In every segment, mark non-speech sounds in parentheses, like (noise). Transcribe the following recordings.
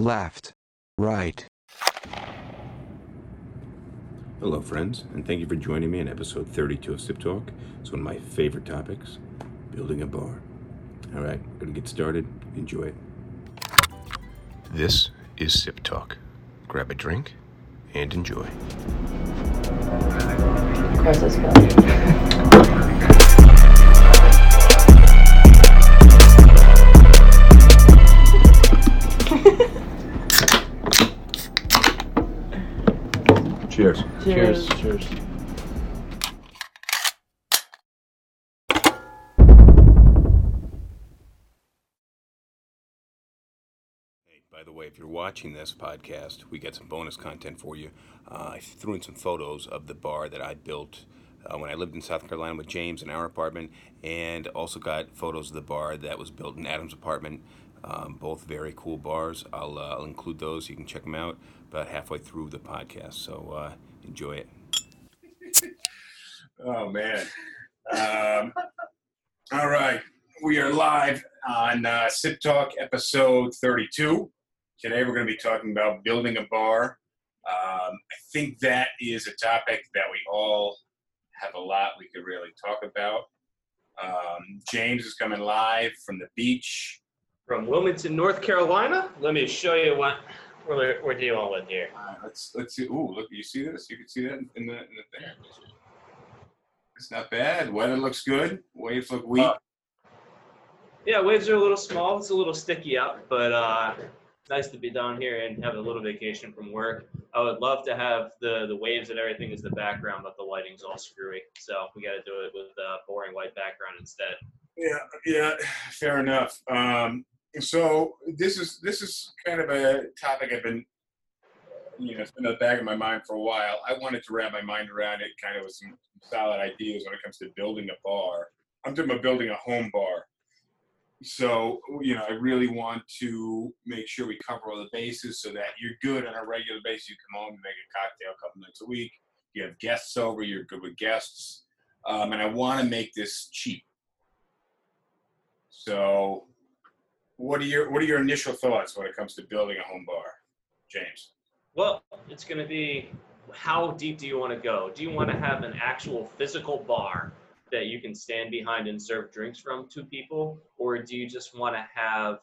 left, right. Hello, friends, and thank you for joining me in episode 32 of Sip Talk. It's one of my favorite topics building a bar. All right, gonna get started. Enjoy it. This is Sip Talk. Grab a drink and enjoy. Of course, (laughs) Cheers. Cheers. Cheers. Hey, by the way, if you're watching this podcast, we got some bonus content for you. Uh, I threw in some photos of the bar that I built uh, when I lived in South Carolina with James in our apartment, and also got photos of the bar that was built in Adam's apartment. Um, both very cool bars. I'll, uh, I'll include those. You can check them out about halfway through the podcast. So uh, enjoy it. (laughs) Oh man. Um, all right, we are live on uh, Sip Talk episode 32. Today we're going to be talking about building a bar. Um, I think that is a topic that we all have a lot we could really talk about. Um, James is coming live from the beach. From Wilmington, North Carolina. Let me show you what we're, we're dealing with here. Uh, let's let's see. Ooh, look! You see this? You can see that in the in the thing. It's not bad. Weather looks good. Waves look weak. Uh, Yeah, waves are a little small. It's a little sticky out, but uh, it's nice to be down here and have a little vacation from work. I would love to have the the waves and everything as the background, but the lighting's all screwy. So we got to do it with a boring white background instead. Yeah, yeah, fair enough. Um, so this is this is kind of a topic I've been, you know, it's been in the back of my mind for a while. I wanted to wrap my mind around it, kind of with some solid ideas when it comes to building a bar. I'm talking about building a home bar. So you know, I really want to make sure we cover all the bases so that you're good on a regular basis. You come home, you make a cocktail a couple nights a week. You have guests over, you're good with guests, um, and I want to make this cheap. So, what are your what are your initial thoughts when it comes to building a home bar, James? Well, it's going to be how deep do you want to go? Do you want to have an actual physical bar that you can stand behind and serve drinks from to people? Or do you just want to have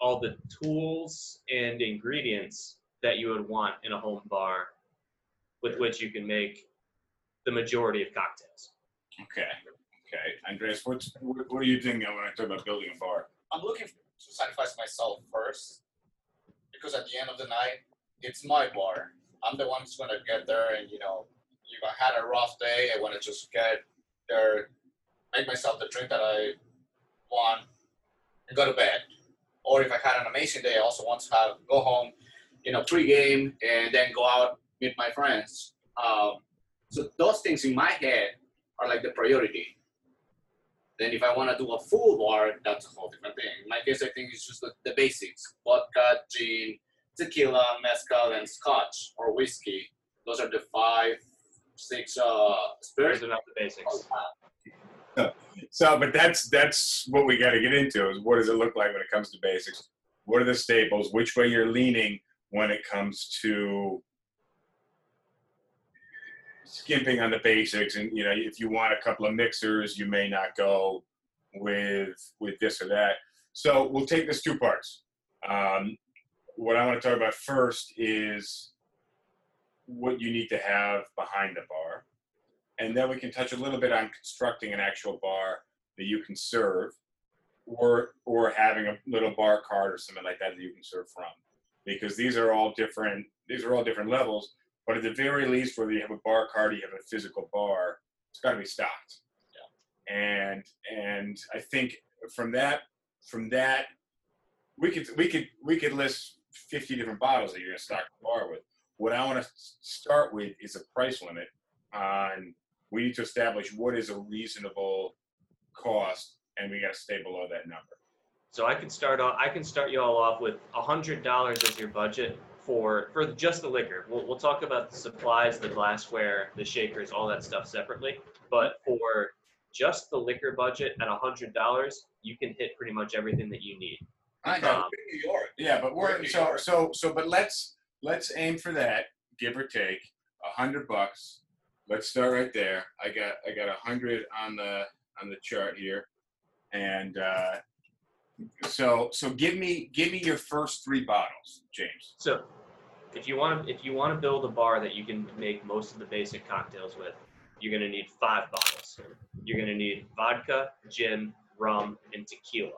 all the tools and ingredients that you would want in a home bar with which you can make the majority of cocktails? Okay, okay, Andreas, what's what, what are you thinking when I talk about building a bar? I'm looking to sacrifice myself first because at the end of the night, it's my bar. I'm the one who's gonna get there, and you know, if I had a rough day, I want to just get there, make myself the drink that I want, and go to bed. Or if I had an amazing day, I also want to have go home, you know, pregame, and then go out meet my friends. Um, so those things in my head are like the priority. Then if I want to do a full bar, that's a whole different thing. In my case, I think it's just the, the basics: vodka, gin, tequila, mezcal, and scotch or whiskey. Those are the five, six uh, Those spirits. are not the basics. (laughs) So, but that's that's what we got to get into is what does it look like when it comes to basics? What are the staples? Which way you're leaning when it comes to skimping on the basics? And you know, if you want a couple of mixers, you may not go with with this or that. So we'll take this two parts. Um, what I want to talk about first is what you need to have behind the bar and then we can touch a little bit on constructing an actual bar that you can serve or or having a little bar cart or something like that that you can serve from because these are all different these are all different levels but at the very least whether you have a bar cart or you have a physical bar it's got to be stocked yeah. and and i think from that from that we could we could we could list 50 different bottles that you're going to stock the bar with what i want to start with is a price limit on we need to establish what is a reasonable cost and we got to stay below that number So I can start off. I can start you all off with a hundred dollars as your budget for for just the liquor. We'll we'll talk about the supplies, the glassware, the shakers, all that stuff separately. But for just the liquor budget at a hundred dollars, you can hit pretty much everything that you need. I know. Um, in New York. Yeah, but We're we're so so so. But let's let's aim for that, give or take a hundred bucks. Let's start right there. I got I got a hundred on the on the chart here, and uh, so so give me give me your first three bottles, James. So, if you want if you want to build a bar that you can make most of the basic cocktails with, you're gonna need five bottles. You're gonna need vodka, gin, rum, and tequila.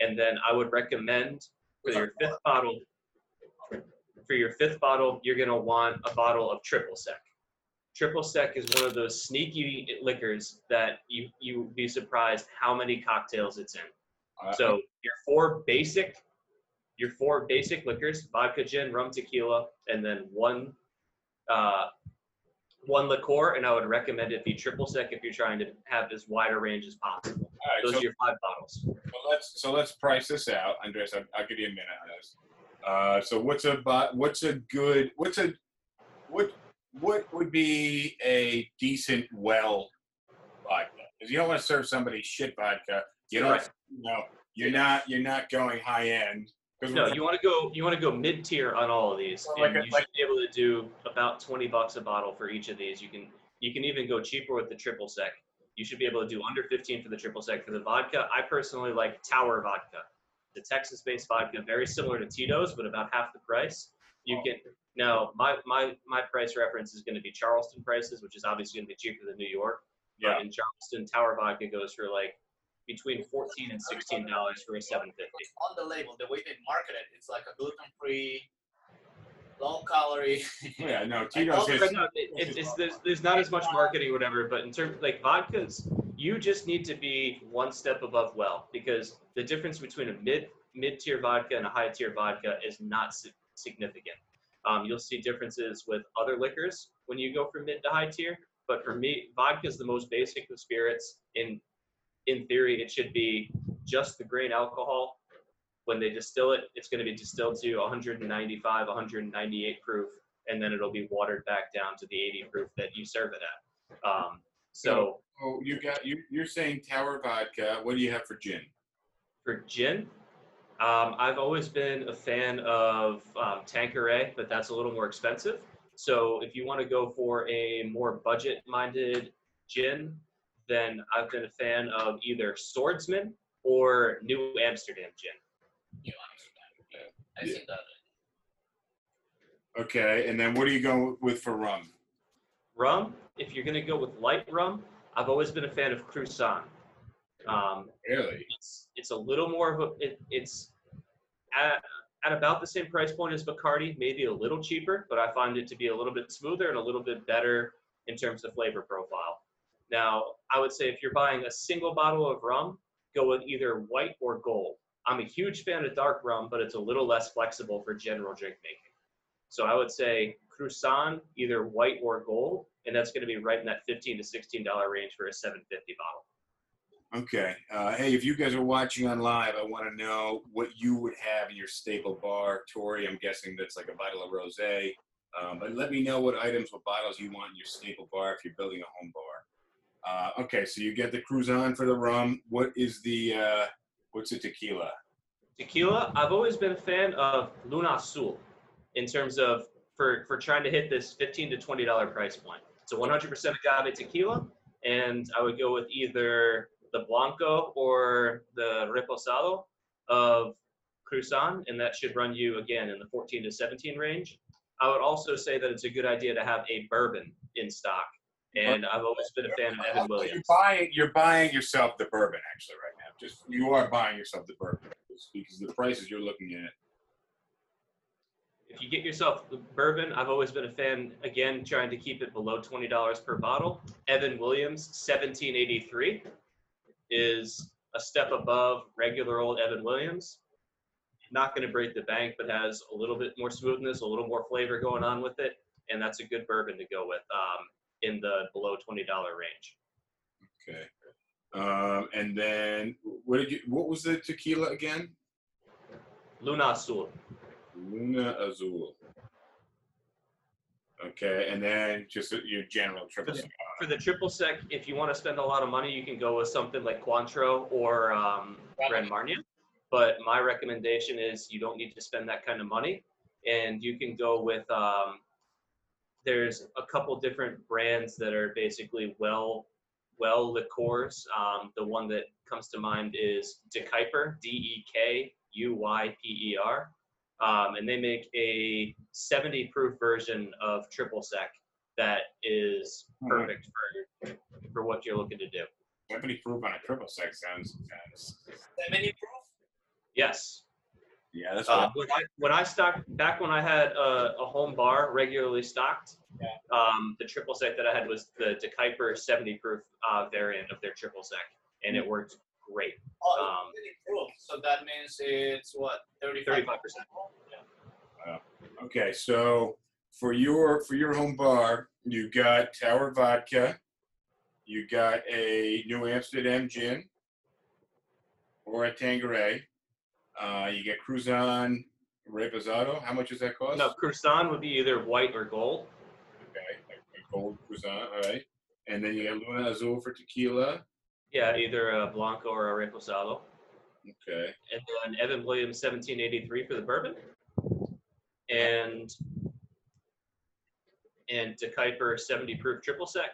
And then I would recommend for your fifth bottle, for your fifth bottle, you're gonna want a bottle of triple sec. Triple sec is one of those sneaky liquors that you you would be surprised how many cocktails it's in. Uh, So your four basic, your four basic liquors: vodka, gin, rum, tequila, and then one, uh, one liqueur. And I would recommend it be triple sec if you're trying to have as wide a range as possible. all right, Those so, are your five bottles. so let's so let's price this out, Andres. I'll, I'll give you a minute on this. Uh, so what's a what's a good what's a what what would be a decent well vodka? Because you don't want to serve somebody shit vodka. You don't. Right. No, you're not. You're not going high end. No, you want to go. You want to go mid tier on all of these, Well, and like a- you like- should be able to do about twenty bucks a bottle for each of these. You can you can even go cheaper with the triple sec. You should be able to do under fifteen for the triple sec. For the vodka, I personally like Tower Vodka, the Texas-based vodka, very similar to Tito's, but about half the price. You can now my my my price reference is going to be Charleston prices, which is obviously going to be cheaper than New York. Yeah. But in Charleston, Tower Vodka goes for like between fourteen and sixteen dollars for a seven fifty. On the label, the way they market it, it's like a gluten-free, low calorie. yeah, no. (laughs) all Tito's the is. No, it, it's, it's there's, there's not as much marketing whatever, but in terms like vodkas, you just need to be one step above well because the difference between a mid mid tier vodka and a high tier vodka is not significant. Um, you'll see differences with other liquors when you go from mid to high tier, but for me, vodka is the most basic of spirits. In in theory, it should be just the grain alcohol. When they distill it, it's going to be distilled to 195, 198 proof and then it'll be watered back down to the 80 proof that you serve it at. Um, so Oh, you got you. You're saying Tower vodka. What do you have for gin? for gin, um, I've always been a fan of um, Tanqueray, but that's a little more expensive. So if you want to go for a more budget-minded gin, then I've been a fan of either Swordsman or New Amsterdam gin. You understand? I Yeah. think that. Okay, and then what are you going with for rum? Rum, if you're going to go with light rum, I've always been a fan of Cruzan. Um, Really? it's it's a little more of a it, it's at, at about the same price point as Bacardi, maybe a little cheaper, but I find it to be a little bit smoother and a little bit better in terms of flavor profile. Now, I would say if you're buying a single bottle of rum, go with either white or gold. I'm a huge fan of dark rum, but it's a little less flexible for general drink making. So I would say Cruzan, either white or gold, and that's going to be right in that 15 to 16 dollar range for a 750 bottle. Okay. Uh, hey, if you guys are watching on live, I want to know what you would have in your staple bar. Tori, I'm guessing that's like a bottle of rosé. Um, but let me know what items, what bottles you want in your staple bar if you're building a home bar. Uh, okay, so you get the Cruzan for the rum. What is the uh, what's the tequila? Tequila, I've always been a fan of Luna Azul in terms of for, for trying to hit this 15 to $20 price point. It's a 100% agave tequila, and I would go with either the Blanco or the Reposado of Cruzan, and that should run you again in the 14 to 17 range. I would also say that it's a good idea to have a bourbon in stock, and I've always been a fan of Evan You're Williams. buying, you're buying yourself the bourbon actually right now. Just you are buying yourself the bourbon because the prices you're looking at. If you get yourself the bourbon, I've always been a fan. Again, trying to keep it below twenty dollars per bottle. Evan Williams, seventeen eighty three, is a step above regular old Evan Williams. Not going to break the bank, but has a little bit more smoothness, a little more flavor going on with it, and that's a good bourbon to go with um, in the below twenty dollar range. Okay. Um, and then what did you? What was the tequila again? Luna Azul. Luna Azul. Okay, and then just your general triple. Sec. For the triple sec, if you want to spend a lot of money, you can go with something like Cointreau or um, Grand Marnier. but my recommendation is you don't need to spend that kind of money, and you can go with. Um, there's a couple different brands that are basically well, well liqueurs. Um, the one that comes to mind is De Kuyper, D E K U Y P E R, um, and they make a 70 proof version of triple sec that is perfect for for what you're looking to do. Seventy proof on a triple sec sounds. sounds Seventy proof. Yes. Yeah, that's Uh, when, I, when I stocked back when I had a, a home bar regularly stocked, um, the triple sec that I had was the De Kuyper 70 proof uh, variant of their triple sec, and it worked great. Oh, Um, seventy proof. So that means it's what 35 35%. Yeah. Okay, so for your for your home bar, you got Tower Vodka, you got a New Amsterdam gin, or a Tanqueray. Uh, you get Cruzan Reposado. How much does that cost? No, Cruzan would be either white or gold. Okay, a a gold Cruzan. All right, and then you got Luna Azul for tequila. Yeah, either a Blanco or a Reposado. Okay, and then Evan Williams 1783 for the bourbon, and and De Kuyper 70 proof triple sec.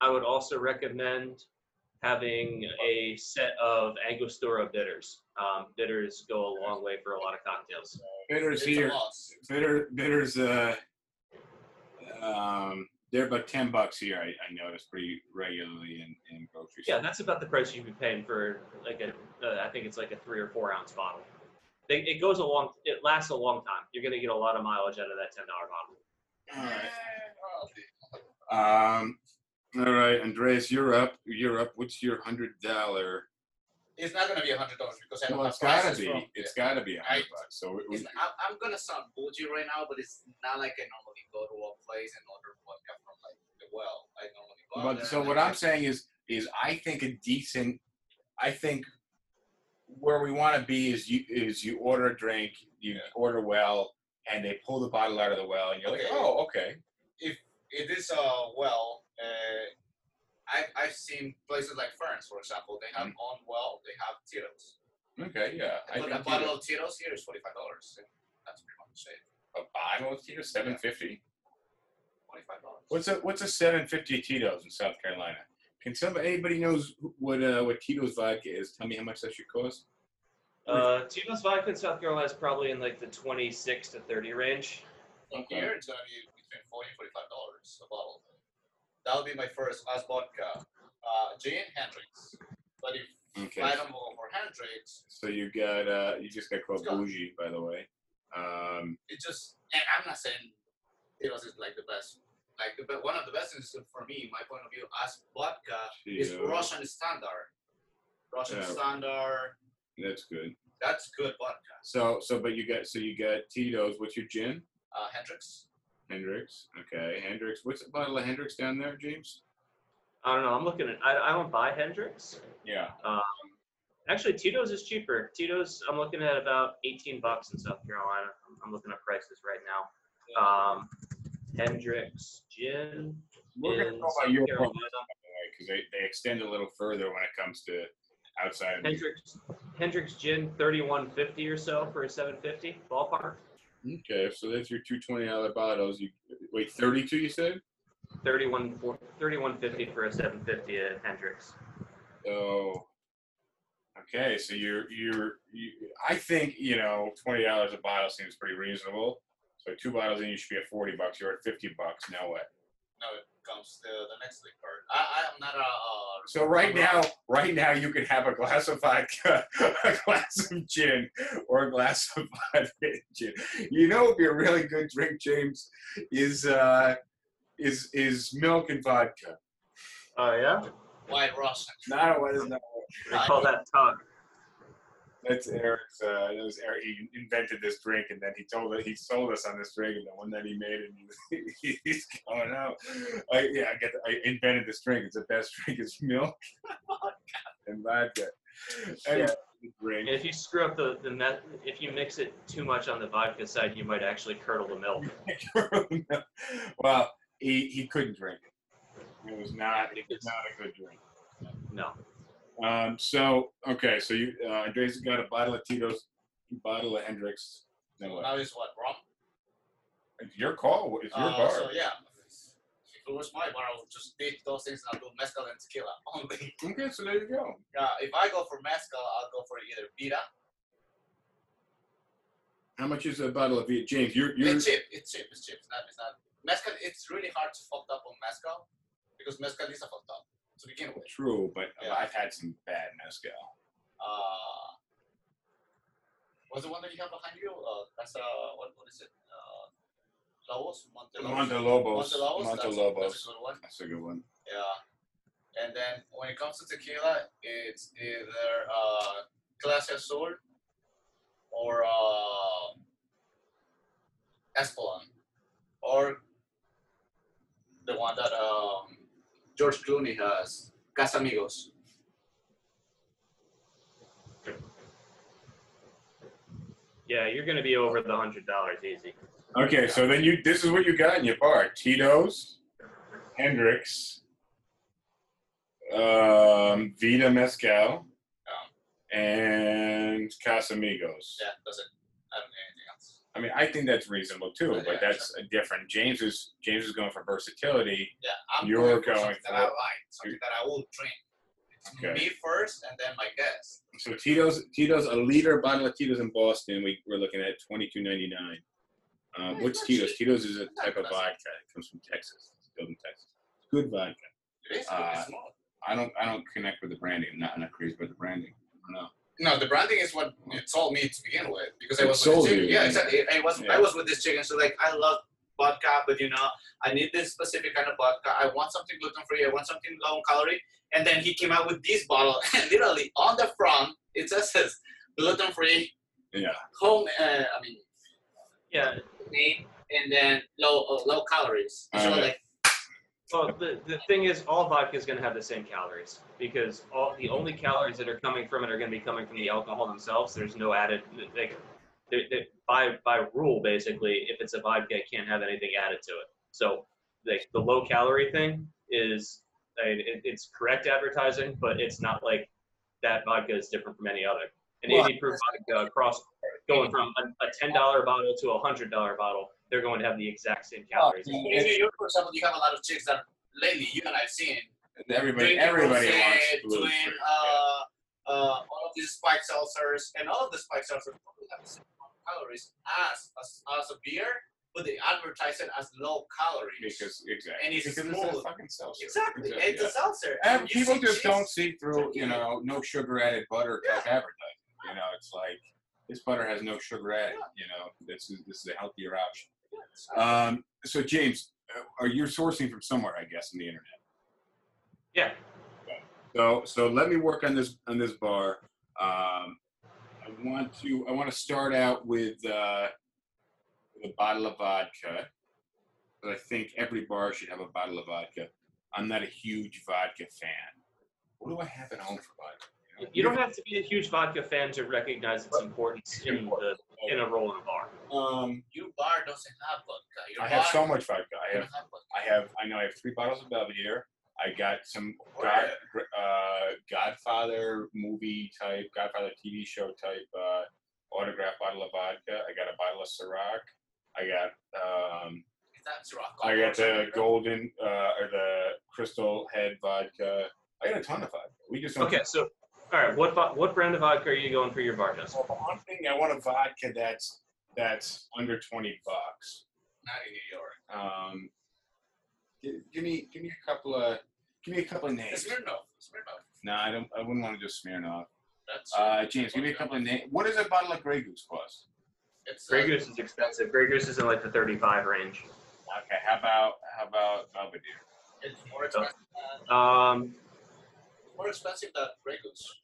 I would also recommend having a set of Angostura bitters. Um, bitters go a long way for a lot of cocktails. bitters It's here. a. Bitter bitters. Uh, um, they're about ten bucks here. I, I notice pretty regularly in, in grocery Yeah, stores. that's about the price you'd be paying for like a, uh, I think it's like a three or four ounce bottle. They, it goes a long, it lasts a long time. You're gonna get a lot of mileage out of that ten dollar bottle. All right. Um, all right, Andreas, you're up. You're up. What's your hundred dollar? It's not gonna be a hundred dollars because I don't Well, have it's gotta be. from- It's gotta be a hundred bucks. So it, It's, I'm, gonna sound bougie right now, but it's not like I normally go to a place and order vodka from like the well. I normally go. but so what I'm saying is, is I think a decent. I think where we want to be is you is you order a drink, you Yeah. order well, and they pull the bottle out of the well, and you're like, oh, okay. If it is a uh, well. Uh, I've I've seen places like Ferns, for example. They have on well. They have Tito's. Okay, yeah. Mm-hmm. I But think a bottle of Tito's here is forty five dollars. That's pretty much it. a bottle of Tito's seven fifty. Twenty five dollars. What's a what's a seven fifty Tito's in South Carolina? Can somebody anybody knows what uh, what Tito's vodka is? Tell me how much that should cost. Uh, Tito's vodka in South Carolina is probably in like the 26 to 30 range. Okay. here, it's gonna be between forty and forty five dollars a bottle. That would be my first as vodka. Uh, gin Hendrick's. But if Okay. I don't go for Hendrick's, So you got uh you just got called bougie, by the way. Um, it just and I'm not saying Tito's is like the best. Like the one of the best is for me, my point of view, as vodka is Russian standard. Russian Yeah. standard. That's good. That's good vodka. So so but you got so you got Tito's. What's your gin? Uh, Hendrick's. Hendrick's. Okay, Hendrick's. What's a bottle of Hendrick's down there, James? I don't know. I'm looking at. I, I don't buy Hendrick's. Yeah. Um, Actually, Tito's is cheaper. Tito's, I'm looking at about 18 bucks in South Carolina. I'm, I'm looking at prices right now. Um, Hendrick's gin We're gonna in go by your because they, they extend a little further when it comes to outside of New York. Hendrick's Hendrick's gin 3150 or so for a 750 ballpark. Okay, so that's your two twenty dollar bottles. You wait thirty two. You said 31 for 3150 for a 750 at Hendrick's. so. Okay, so you're you're you, I think you know twenty dollars a bottle seems pretty reasonable. So two bottles in, you should be at forty bucks. You're at fifty bucks. Now what? Now it comes to the next liquor. I I am not a. Uh, So right now, right now, you can have a glass of vodka, (laughs) a glass of gin, or a glass of (laughs) vodka gin. You know, it'd be a really good drink, James, is uh, is is milk and vodka. Oh yeah, White Russian. Not what is not. they call that tug. That's Eric's. Uh, that was Eric. He invented this drink, and then he told it. He sold us on this drink, and the one that he made, and he, (laughs) he's going out. I, yeah, I get. I invented this drink. It's the best (laughs) drink. It's milk (laughs) and vodka. Anyway, drink. And if you screw up the the me- if you mix it too much on the vodka side, you might actually curdle the milk. well, he, he couldn't drink it. It was not. It was not a good drink. No. Um, so okay, so you uh, Andres got a bottle of Tito's, bottle of Hendrick's. Then what? Now is what rum? It's your call. It's your Uh, bar. So yeah, if it was my bar, I would just pick those things and I'll do mezcal and tequila (laughs) only. Okay, so there you go. Uh, if I go for mezcal, I'll go for either Vida. How much is a bottle of Vida? James, you're you're It's cheap. It's cheap. It's cheap. It's not. It's not. Mezcal. It's really hard to fuck up on mezcal because mezcal is a fucked up to begin with. true, but Yeah. I've had some bad mezcal. Uh, what's the one that you have behind you? Uh, that's uh, what, what is it? Uh, Lobos, Monte Lobos. Montelobos. That's, Montelobos. that's a good one. That's a good one. Yeah. And then when it comes to tequila, it's either uh, Clase Azul or uh, Espolon, or the one that um, George Clooney has, Casamigos. Yeah, you're going to be over the hundred dollars easy. Okay, so then you this is what you got in your bar: Tito's, Hendrick's, um, Vida Mezcal, and Casamigos. Yeah, that's it. I don't need anything else. I mean, I think that's reasonable too, Yeah, but that's a different. James is James is going for versatility. Yeah, I'm You're going for going something that I like, something that I will drink. Okay. me first, and then my guest. So Tito's Tito's a liter bottle of Tito's in Boston. We we're looking at twenty two ninety nine. Um, Yeah, what's Tito's? cheap. Tito's is a type of vodka. It comes from Texas. It's built in Texas. Good vodka. It is. Uh, small. I don't I don't connect with the branding. I'm not, I'm not crazy about the branding. I don't know. No, the branding is what it sold me to begin with because I It was sold with this chicken. you, Yeah, yeah. exactly. I was Yeah. I was with this chicken, so like I love vodka, but you know I need this specific kind of vodka. I want something gluten free. I want something low in calorie. And then he came out with this bottle, (laughs) and literally on the front it just says gluten free, Yeah. home. Uh, I mean, Yeah. made, and then low uh, low calories. So Alright. like Well, the, the thing is, all vodka is going to have the same calories because all the only calories that are coming from it are going to be coming from the alcohol themselves. There's no added. Like, they, they, by by rule, basically, if it's a vodka, it can't have anything added to it. So, like the low calorie thing is, I mean, it, it's correct advertising, but it's not like that vodka is different from any other. An Well, 80 proof vodka across going from a, a ten dollar bottle to a hundred dollar bottle, they're going to have the exact same calories. in New York, for example, you have a lot of chicks that lately you and I've seen Everybody everybody rosé, wants blue. doing uh, uh, all of these spike seltzers, and all of the spike seltzers probably have the same amount of calories as, as as a beer, but they advertise it as low calories. because exactly And it's because it's smooth. a fucking seltzer. exactly, Exactly, it's yeah. a seltzer. And And people just chicks- don't see through, you know, no sugar added butter type advertising. You know, it's like this butter has no sugar added. You know, this is this is a healthier option. Um, so James, uh, are you sourcing from somewhere? I guess on the internet. Yeah. So so let me work on this on this bar. Um, I want to I want to start out with uh, with a bottle of vodka. But I think every bar should have a bottle of vodka. I'm not a huge vodka fan. What do I have at home for vodka? Know? You don't have to be a huge vodka fan to recognize its importance in the in a rolling bar. Um, Your bar doesn't have vodka. Your I have bar so much vodka. I have have vodka. I have I know I have three bottles of Belvedere. I got some Oh, God, uh, Godfather movie type, Godfather TV show type uh, autograph bottle of vodka. I got a bottle of Ciroc. I got um, that Ciroc I got the golden uh, or the Crystal Head vodka. I got a ton of vodka. We just don't. Okay, so all right, what vo- what brand of vodka are you going for your bar, Justin? Well, the one thing I want a vodka that's that's under twenty bucks. Not in New York. Um, give, give me give me a couple of give me a couple of names. Smirnoff. Smirnoff. No, I don't. I wouldn't want to do Smirnoff. That's Uh, James, give me a couple of names. What does a bottle of Grey Goose cost? It's, Grey uh, Goose is expensive. Grey Goose is in like the 35 range. Okay, how about how about Belvedere? It's more expensive. Than, Um, more expensive than Grey Goose.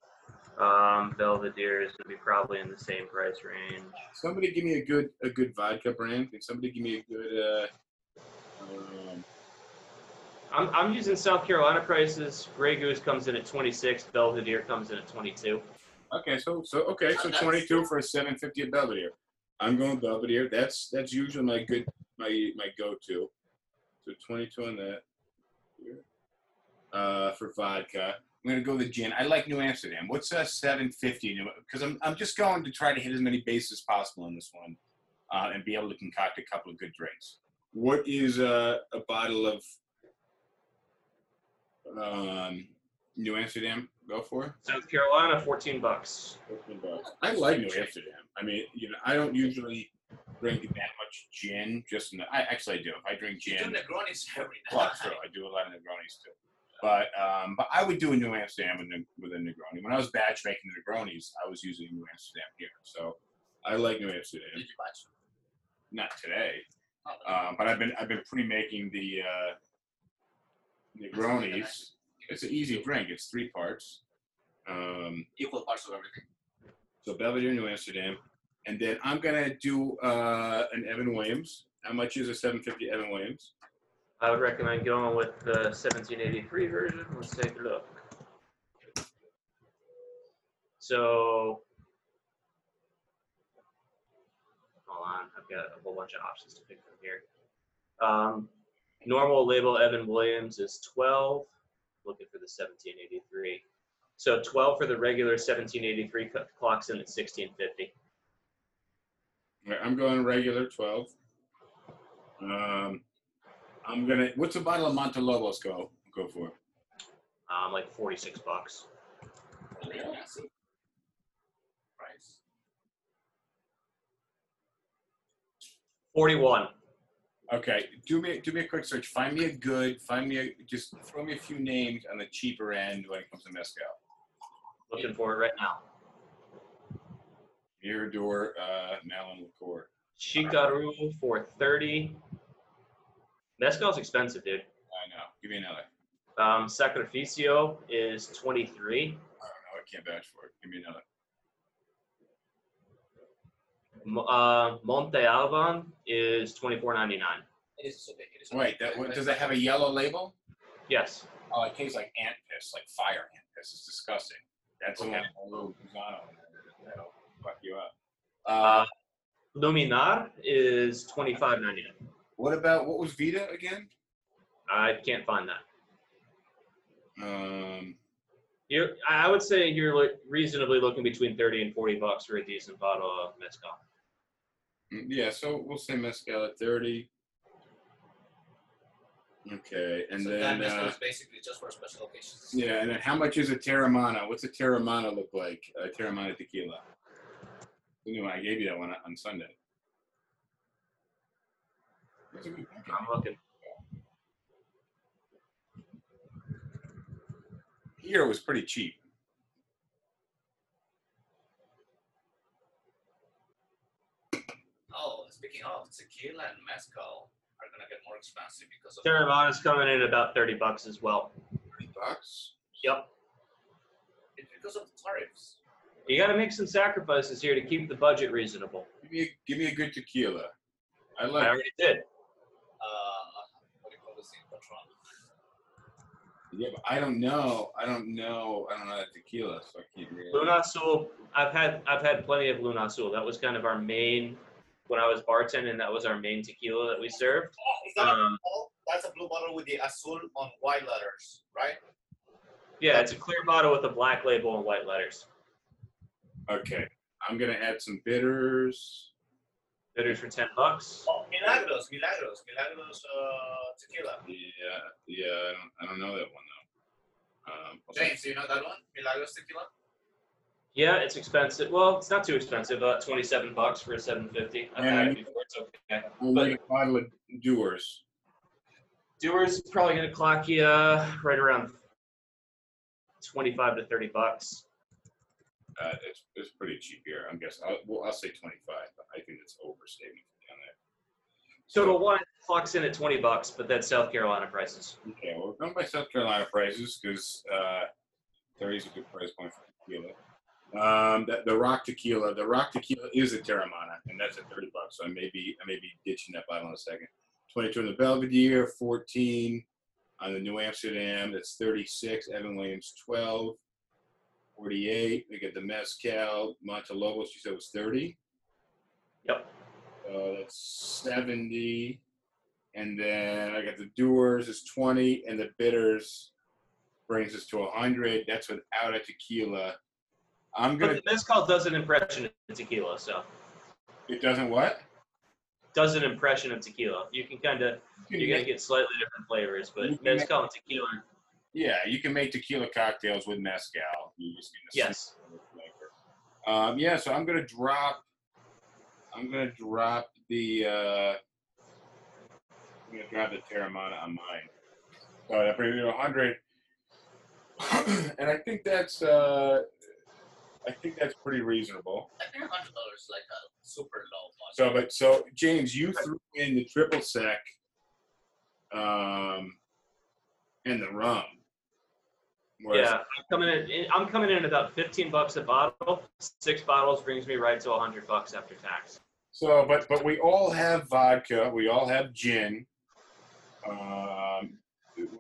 Um, Belvedere is gonna be probably in the same price range. Somebody give me a good a good vodka brand. Can somebody give me a good? Uh, um, I'm, I'm using South Carolina prices. Grey Goose comes in at 26. Belvedere comes in at 22. okay, so so okay, so twenty two for a seven fifty at Belvedere. I'm going Belvedere. That's that's usually my good my my go to. So twenty two on that. Uh, for vodka. I'm gonna go the gin. I like New Amsterdam. What's a 750? Because I'm I'm just going to try to hit as many bases as possible in this one, uh, and be able to concoct a couple of good drinks. What is a, a bottle of um, New Amsterdam go for? South Carolina, 14 bucks. 14 bucks. I like New Amsterdam. I mean, you know, I don't usually drink that much gin. Just in the, I actually I do. If I drink You gin, do Negronis every well, night. true. I do a lot of Negronis too. But um, but I would do a New Amsterdam with, a- with a Negroni. When I was batch making the Negronis, I was using New Amsterdam here. So I like New Amsterdam. Did you match? Not today, Oh, but um, but I've been I've been pre-making the uh, Negronis. It's an easy drink. It's three parts. Um, equal parts of everything. so Belvedere, New Amsterdam, and then I'm gonna do uh, an Evan Williams. How much is a 750 Evan Williams? I would recommend going with the 1783 version. Let's take a look. So, hold on, I've got a whole bunch of options to pick from here. Um, normal label Evan Williams is 12. Looking for the 1783. So 12 for the regular 1783 clocks in at 1650. All right, I'm going regular 12. Um, I'm gonna. What's a bottle of Montelobos go go for? Um, like 46 bucks. Yeah, see? Price. 41. Okay, do me do me a quick search. Find me a good. Find me a just throw me a few names on the cheaper end when it comes to mezcal. Looking for it right now. Mirador, uh, Malin Liqueur. Chikaru for 30. Mezcal's expensive, dude. I know. Give me another. Um, Sacrificio is 23. I don't know. I can't vouch for it. Give me another. Uh, Monte Alban is 24.99. It is okay. It is Wait, that what, does it have a yellow label? Yes. Oh, it tastes like ant piss, like fire ant piss. It's disgusting. That's the Okay. one with a little gusano in there. That'll fuck you up. Uh, Uh, Luminar is 25.99. what about what was Vida again? I can't find that. Um, You're, I would say you're like reasonably looking between 30 and 40 bucks for a decent bottle of mezcal. mm, yeah, so we'll say mezcal at thirty. Okay, and so then that mezcal uh, is basically just for special occasions. yeah, and then how much is a Teremana? What's a Teremana look like? A Teremana tequila. Anyway, I gave you that one on- on Sunday. That's a good package. I'm looking. Here it was pretty cheap. Oh, speaking of tequila and mezcal are gonna get more expensive because of Teremana's coming in about 30 bucks as well. Thirty bucks. Yep. it's because of the tariffs. You got to make some sacrifices here to keep the budget reasonable. Give me a, give me a good tequila. I like. I like. already did. Uh, what do you call this thing? Patron. Yeah, but I don't know. I don't know. I don't know that tequila, so I can't really. Luna Azul. I've had I've had plenty of Luna Azul. That was kind of our main when I was bartending. That was our main tequila that we served. Oh, is that Um, a that's a blue bottle with the azul on white letters, right? Yeah, it's a clear bottle with a black label and white letters. Okay, I'm gonna add some bitters. Bitters for ten bucks. Oh, Milagros, Milagros, Milagros uh, tequila. Yeah, yeah. I don't, I don't know that one though. Um, what's? James, do you know that one? Milagros tequila. Yeah, it's expensive. Well, it's not too expensive. About twenty-seven bucks for a seven fifty. I've had it before. It's okay. I'll make a bottle of Dewar's. Dewar's is probably gonna clock you uh, right around twenty-five to thirty bucks. Uh, it's, it's pretty cheap here. I'm guessing. I'll, well, I'll say 25, but I think it's overstating down there. So Total one clocks in at twenty bucks, but that's South Carolina prices. Okay, well, we're going by South Carolina prices because uh, 30 is a good price point for tequila. Um, the, the Rock Tequila, the Rock Tequila is a Teremana, and that's at 30 bucks. So I may be, I may be ditching that bottle in a second. 22 on the Belvedere, 14 on the New Amsterdam. That's 36. Evan Williams, 12. 48. We get the Mezcal, Montelobos. You said was 30. Yep. Uh, that's 70. And then I got the Dewar's is 20, and the Bitters brings us to 100. That's without a tequila. I'm gonna. But the mezcal does an impression of tequila, so It doesn't what? does an impression of tequila. You can kind of you're gonna get slightly different flavors, but mezcal and tequila, Yeah, you can make tequila cocktails with mezcal. You just need to yes. sweeten the flavor. Um, yeah, so I'm gonna drop. I'm gonna drop the. Uh, I'm gonna drop the Teremana on mine. So that brings me to 100. and I think that's. Uh, I think that's pretty reasonable. I think hundred dollars is like a super low budget. So, but so James, you threw in the triple sec, um, and the rum. Whereas- Yeah, I'm coming in. I'm coming in at about 15 bucks a bottle. Six bottles brings me right to 100 bucks after tax. So, but but we all have vodka. We all have gin. Um,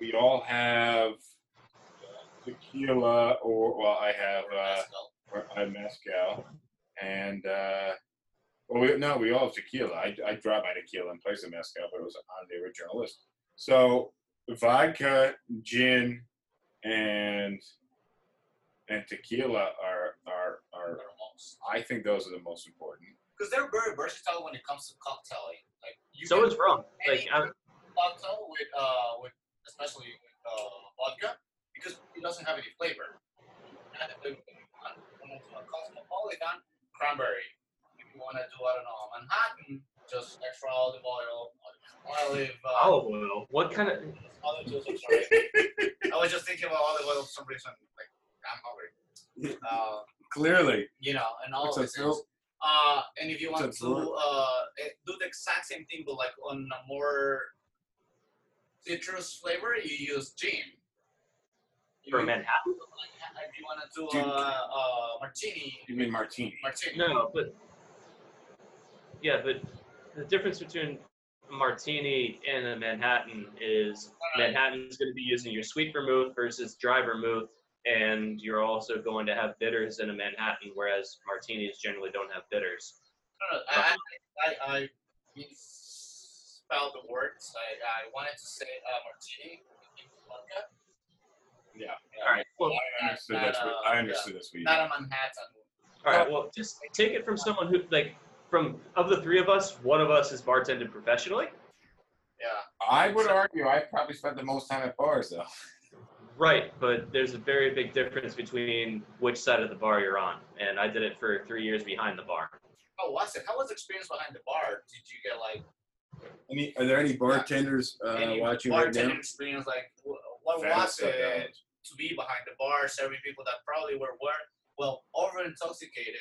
we all have tequila, or well, I have uh, or I have mezcal, and uh, well, we, no, we all have tequila. I I dropped my tequila in place of mezcal, but it was on the original list. So vodka, gin, and and tequila are are are. I think those are the most important. Because they're very versatile when it comes to cocktailing. Like you So can is rum. Like I'm, cocktail with uh with especially with uh, vodka because it doesn't have any flavor. And if you want to do a cosmopolitan, cranberry. If you want to do I don't know Manhattan, just extra olive oil, olive. Uh, olive oil. What kind of? olive juice. I'm sorry. I was just thinking about olive oil for some reason. Like I'm hungry. Uh, Clearly, you know, and all What's of up, this. Phil? Uh, and if you want What's to up, Phil? uh, eh, do the exact same thing, but like on a more citrus flavor, you use gin. For You- Manhattan? Like, if you want to do Dude. a, a martini, you mean martini? martini. No, but yeah, but the difference between a martini and a Manhattan is uh-huh. Manhattan is going to be using your sweet vermouth versus dry vermouth, and you're also going to have bitters in a Manhattan, whereas martinis generally don't have bitters. No, no, I, I, I, I misspelled the words. I, I wanted to say uh, martini in vodka. Yeah. All right. Well, I understood that's what I understood that's what you Not a Manhattan. all right. Well, just take it from someone who like from of the three of us, one of us is bartended professionally. Yeah. I would argue I probably spent the most time at bars though. Right, but there's a very big difference between which side of the bar you're on, and I did it for three years behind the bar. Oh, was it? How was the experience behind the bar? Did you get like Any, are there any bartenders uh, any watching right bartending now? experience? Like, wh- what Fast was it to be behind the bar, serving people that probably were, were well over intoxicated,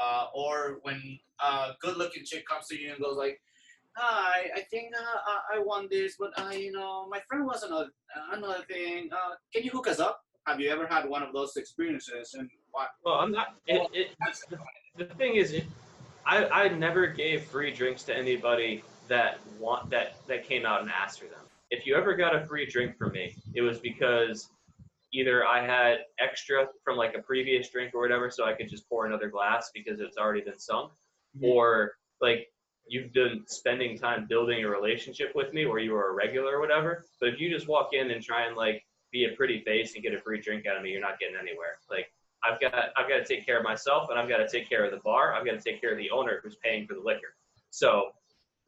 uh, or when a good-looking chick comes to you and goes like, "Hi, I think uh, I- I want this, but I, you know, my friend wants another another thing. Uh, can you hook us up?" Have you ever had one of those experiences? And what? Well, I'm not. It, it, the, the thing is, it, I I never gave free drinks to anybody that want that that came out and asked for them. If you ever got a free drink from me, it was because either I had extra from like a previous drink or whatever, so I could just pour another glass because it's already been sunk, or like you've been spending time building a relationship with me or you were a regular or whatever. But if you just walk in and try and like be a pretty face and get a free drink out of me, you're not getting anywhere. Like I've got I've got to take care of myself and I've got to take care of the bar. I've got to take care of the owner who's paying for the liquor. So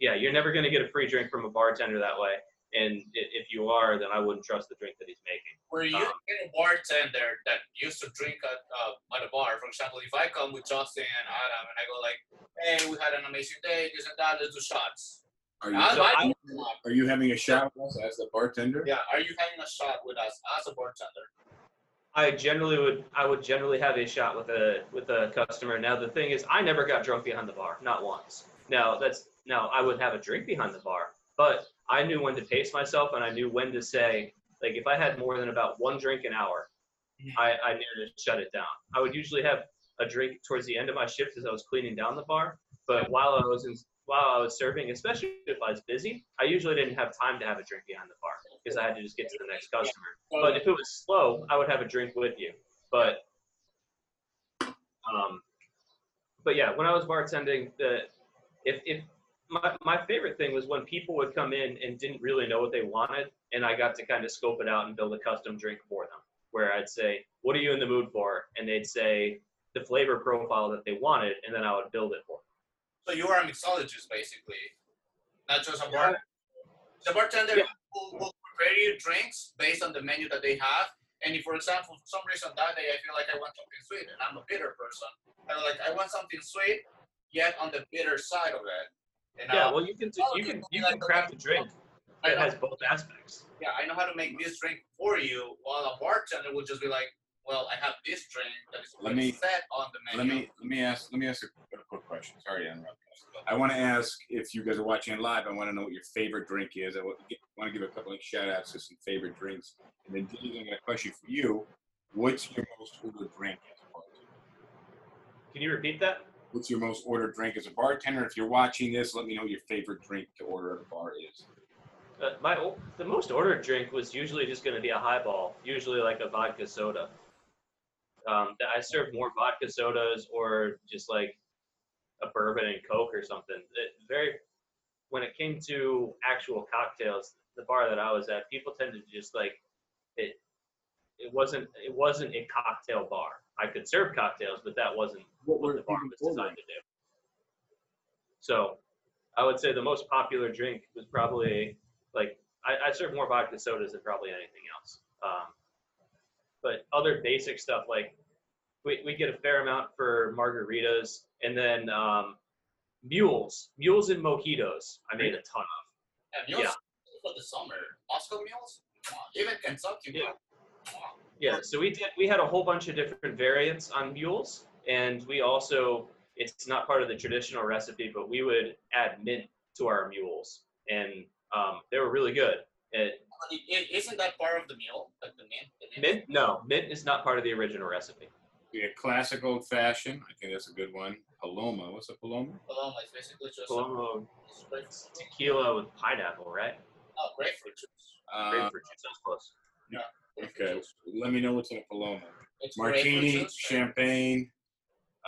yeah, you're never going to get a free drink from a bartender that way. And if you are, then I wouldn't trust the drink that he's making. Were you Um, a bartender that used to drink at uh, at a bar? For example, if I come with Justin and Adam and I go like, "Hey, we had an amazing day, this and that, let's do shots." Are you, I- So I- I- are you having a shot with us as the bartender? yeah, are you having a shot with us as a bartender? I generally would I would generally have a shot with a with a customer. Now the thing is I never got drunk behind the bar, not once. Now that's now I would have a drink behind the bar, but I knew when to pace myself and I knew when to say like if I had more than about one drink an hour. I, I knew to shut it down. I would usually have a drink towards the end of my shift as I was cleaning down the bar, but while I was in while I was serving, especially if I was busy, I usually didn't have time to have a drink behind the bar because I had to just get to the next customer. But if it was slow, I would have a drink with you. But um, but yeah, when I was bartending, the if if my, my favorite thing was when people would come in and didn't really know what they wanted, and I got to kind of scope it out and build a custom drink for them. Where I'd say, "What are you in the mood for?" and they'd say the flavor profile that they wanted, and then I would build it for them. So you are a mixologist, basically, not just a bar. The bartender Yeah. will, will prepare you drinks based on the menu that they have. And if, for example, for some reason that day I feel like I want something sweet, and I'm a bitter person, I'm like I want something sweet, yet on the bitter side of it. And Yeah, I'll- well, you can do, you can you can craft a drink I that has both aspects. yeah, I know how to make this drink for you, while a bartender will just be like, well, I have this drink that is Let me- set on the menu." Let me let me ask let me ask a, a quick question. Sorry to interrupt. I want to ask if you guys are watching live. I want to know what your favorite drink is. I want to give a couple of shout outs to some favorite drinks. And then Dee, I got a question for you. What's your most ordered drink as a bartender? Can you repeat that? What's your most ordered drink as a bartender? If you're watching this, let me know your favorite drink to order at a bar is. Uh, my the most ordered drink was usually just going to be a highball, usually like a vodka soda. Um, I served more vodka sodas or just like a bourbon and coke or something. It very when it came to actual cocktails, the bar that I was at, people tended to just like it. It wasn't it wasn't a cocktail bar. I could serve cocktails, but that wasn't What what the bar was designed to do. So I would say the most popular drink was probably like I, I serve more vodka sodas than probably anything else. Um, but other basic stuff like we, we get a fair amount for margaritas and then um, mules, mules and mojitos. I made a ton of. And meals yeah. for the summer, Moscow mules, Come on. even Kentucky Yeah. meals. Come on. Yeah, so we did. We had a whole bunch of different variants on mules, and we also it's not part of the traditional recipe, but we would add mint to our mules, and um, they were really good. It, But it- it- isn't that part of the meal, like the mint? The mint? mint? No, mint is not part of the original recipe. We had classic old fashioned. I think that's a good one. Paloma. What's a Paloma? Paloma is basically just Paloma it's tequila with pineapple, right? Oh, grapefruit juice. Uh, Grapefruit juice. That's close. Grapefruit okay. Let me know what's in a Paloma. It's Martini, juice. champagne,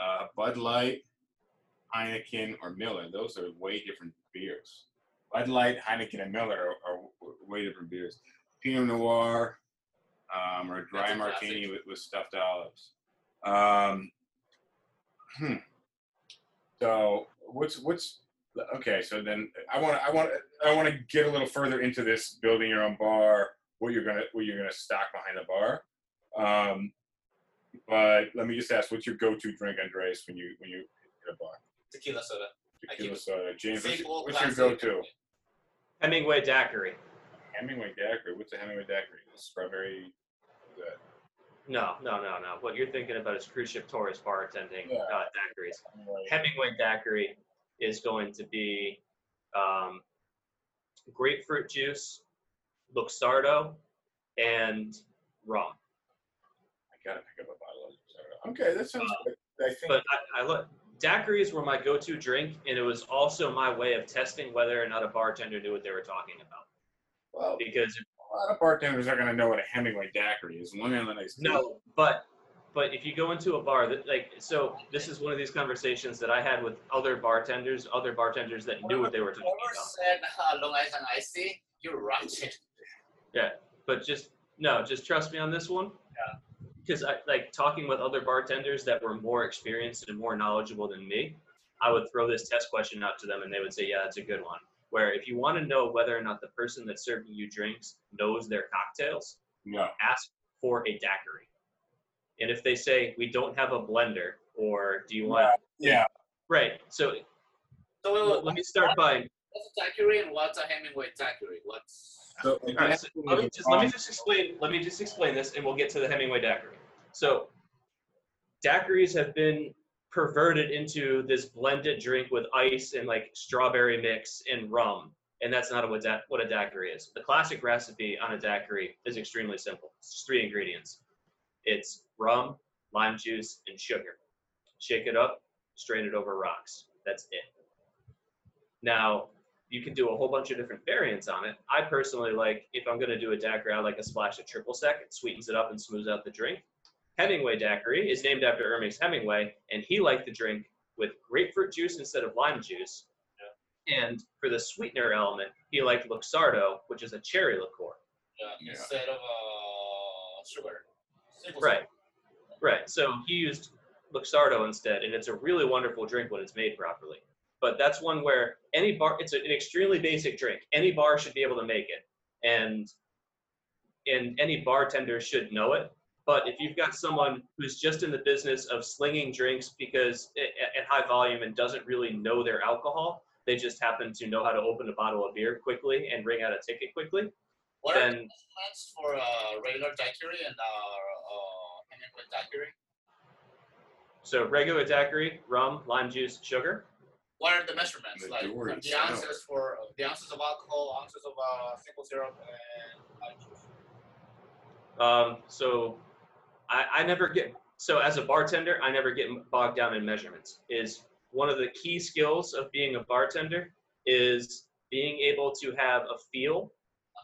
uh, Bud Light, Heineken, or Miller. Those are way different beers. Bud Light, Heineken, and Miller are, are way different beers. Pinot Noir, um, or dry martini with, with stuffed olives. Um, hmm. So what's what's okay? So then I want I want I want to get a little further into this building your own bar. What you're gonna what you're gonna stock behind the bar. Um, but let me just ask, what's your go-to drink, Andres, when you when you hit a bar? Tequila soda. Tequila soda. James, what's, what's your go-to? Hemingway daiquiri. Hemingway daiquiri. What's a Hemingway daiquiri? Strawberry. Good. No, no, no, no. What you're thinking about is cruise ship tourist bartending Yeah. uh, daiquiris. Hemingway. Hemingway daiquiri is going to be um, grapefruit juice, Luxardo, and rum. I gotta pick up a bottle of soda. Okay, that sounds good. I think. But I, I look, daiquiris were my go-to drink, and it was also my way of testing whether or not a bartender knew what they were talking about. well, Because a lot of bartenders are gonna know what a Hemingway daiquiri is. Long Island iced tea. no, but but if you go into a bar that like so this is one of these conversations that I had with other bartenders, other bartenders that knew what they were talking Whoever about. said uh, Long Island iced tea, you're ratchet. but just no, just trust me on this one. Yeah. Because I like talking with other bartenders that were more experienced and more knowledgeable than me. I would throw this test question out to them, and they would say, "Yeah, that's a good one." Where if you want to know whether or not the person that's serving you drinks knows their cocktails, No. ask for a daiquiri. And if they say we don't have a blender, or do you want Yeah. right? So So wait, let wait, let me start by what's a daiquiri and what's a Hemingway daiquiri? What's So, All right, so let me just let me just explain let me just explain this and we'll get to the Hemingway daiquiri. So daiquiris have been perverted into this blended drink with ice and like strawberry mix and rum. And that's not what da- what a daiquiri is. The classic recipe on a daiquiri is extremely simple. It's just three ingredients. It's rum, lime juice, and sugar. Shake it up, strain it over rocks. That's it. Now, you can do a whole bunch of different variants on it. I personally like, if I'm going to do a daiquiri, I like a splash of triple sec. It sweetens it up and smooths out the drink. Hemingway daiquiri is named after Ernest Hemingway, and he liked the drink with grapefruit juice instead of lime juice, And for the sweetener element, he liked Luxardo, which is a cherry liqueur. Yeah, Yeah. instead of uh, sugar. Simple Right. Right. So he used Luxardo instead, and it's a really wonderful drink when it's made properly. But that's one where any bar, it's an extremely basic drink. Any bar should be able to make it, and and any bartender should know it. But if you've got someone who's just in the business of slinging drinks because at, at high volume and doesn't really know their alcohol, they just happen to know how to open a bottle of beer quickly and ring out a ticket quickly. What are the Then measurements for uh, regular daiquiri and uh, uh, daiquiri? so regular daiquiri, rum, lime juice, sugar. What are the measurements? The like Dorians, the ounces for the ounces of alcohol, ounces of uh, simple syrup, and juice. Um, so I, I never get so as a bartender, I never get bogged down in measurements. Is one of the key skills of being a bartender is being able to have a feel.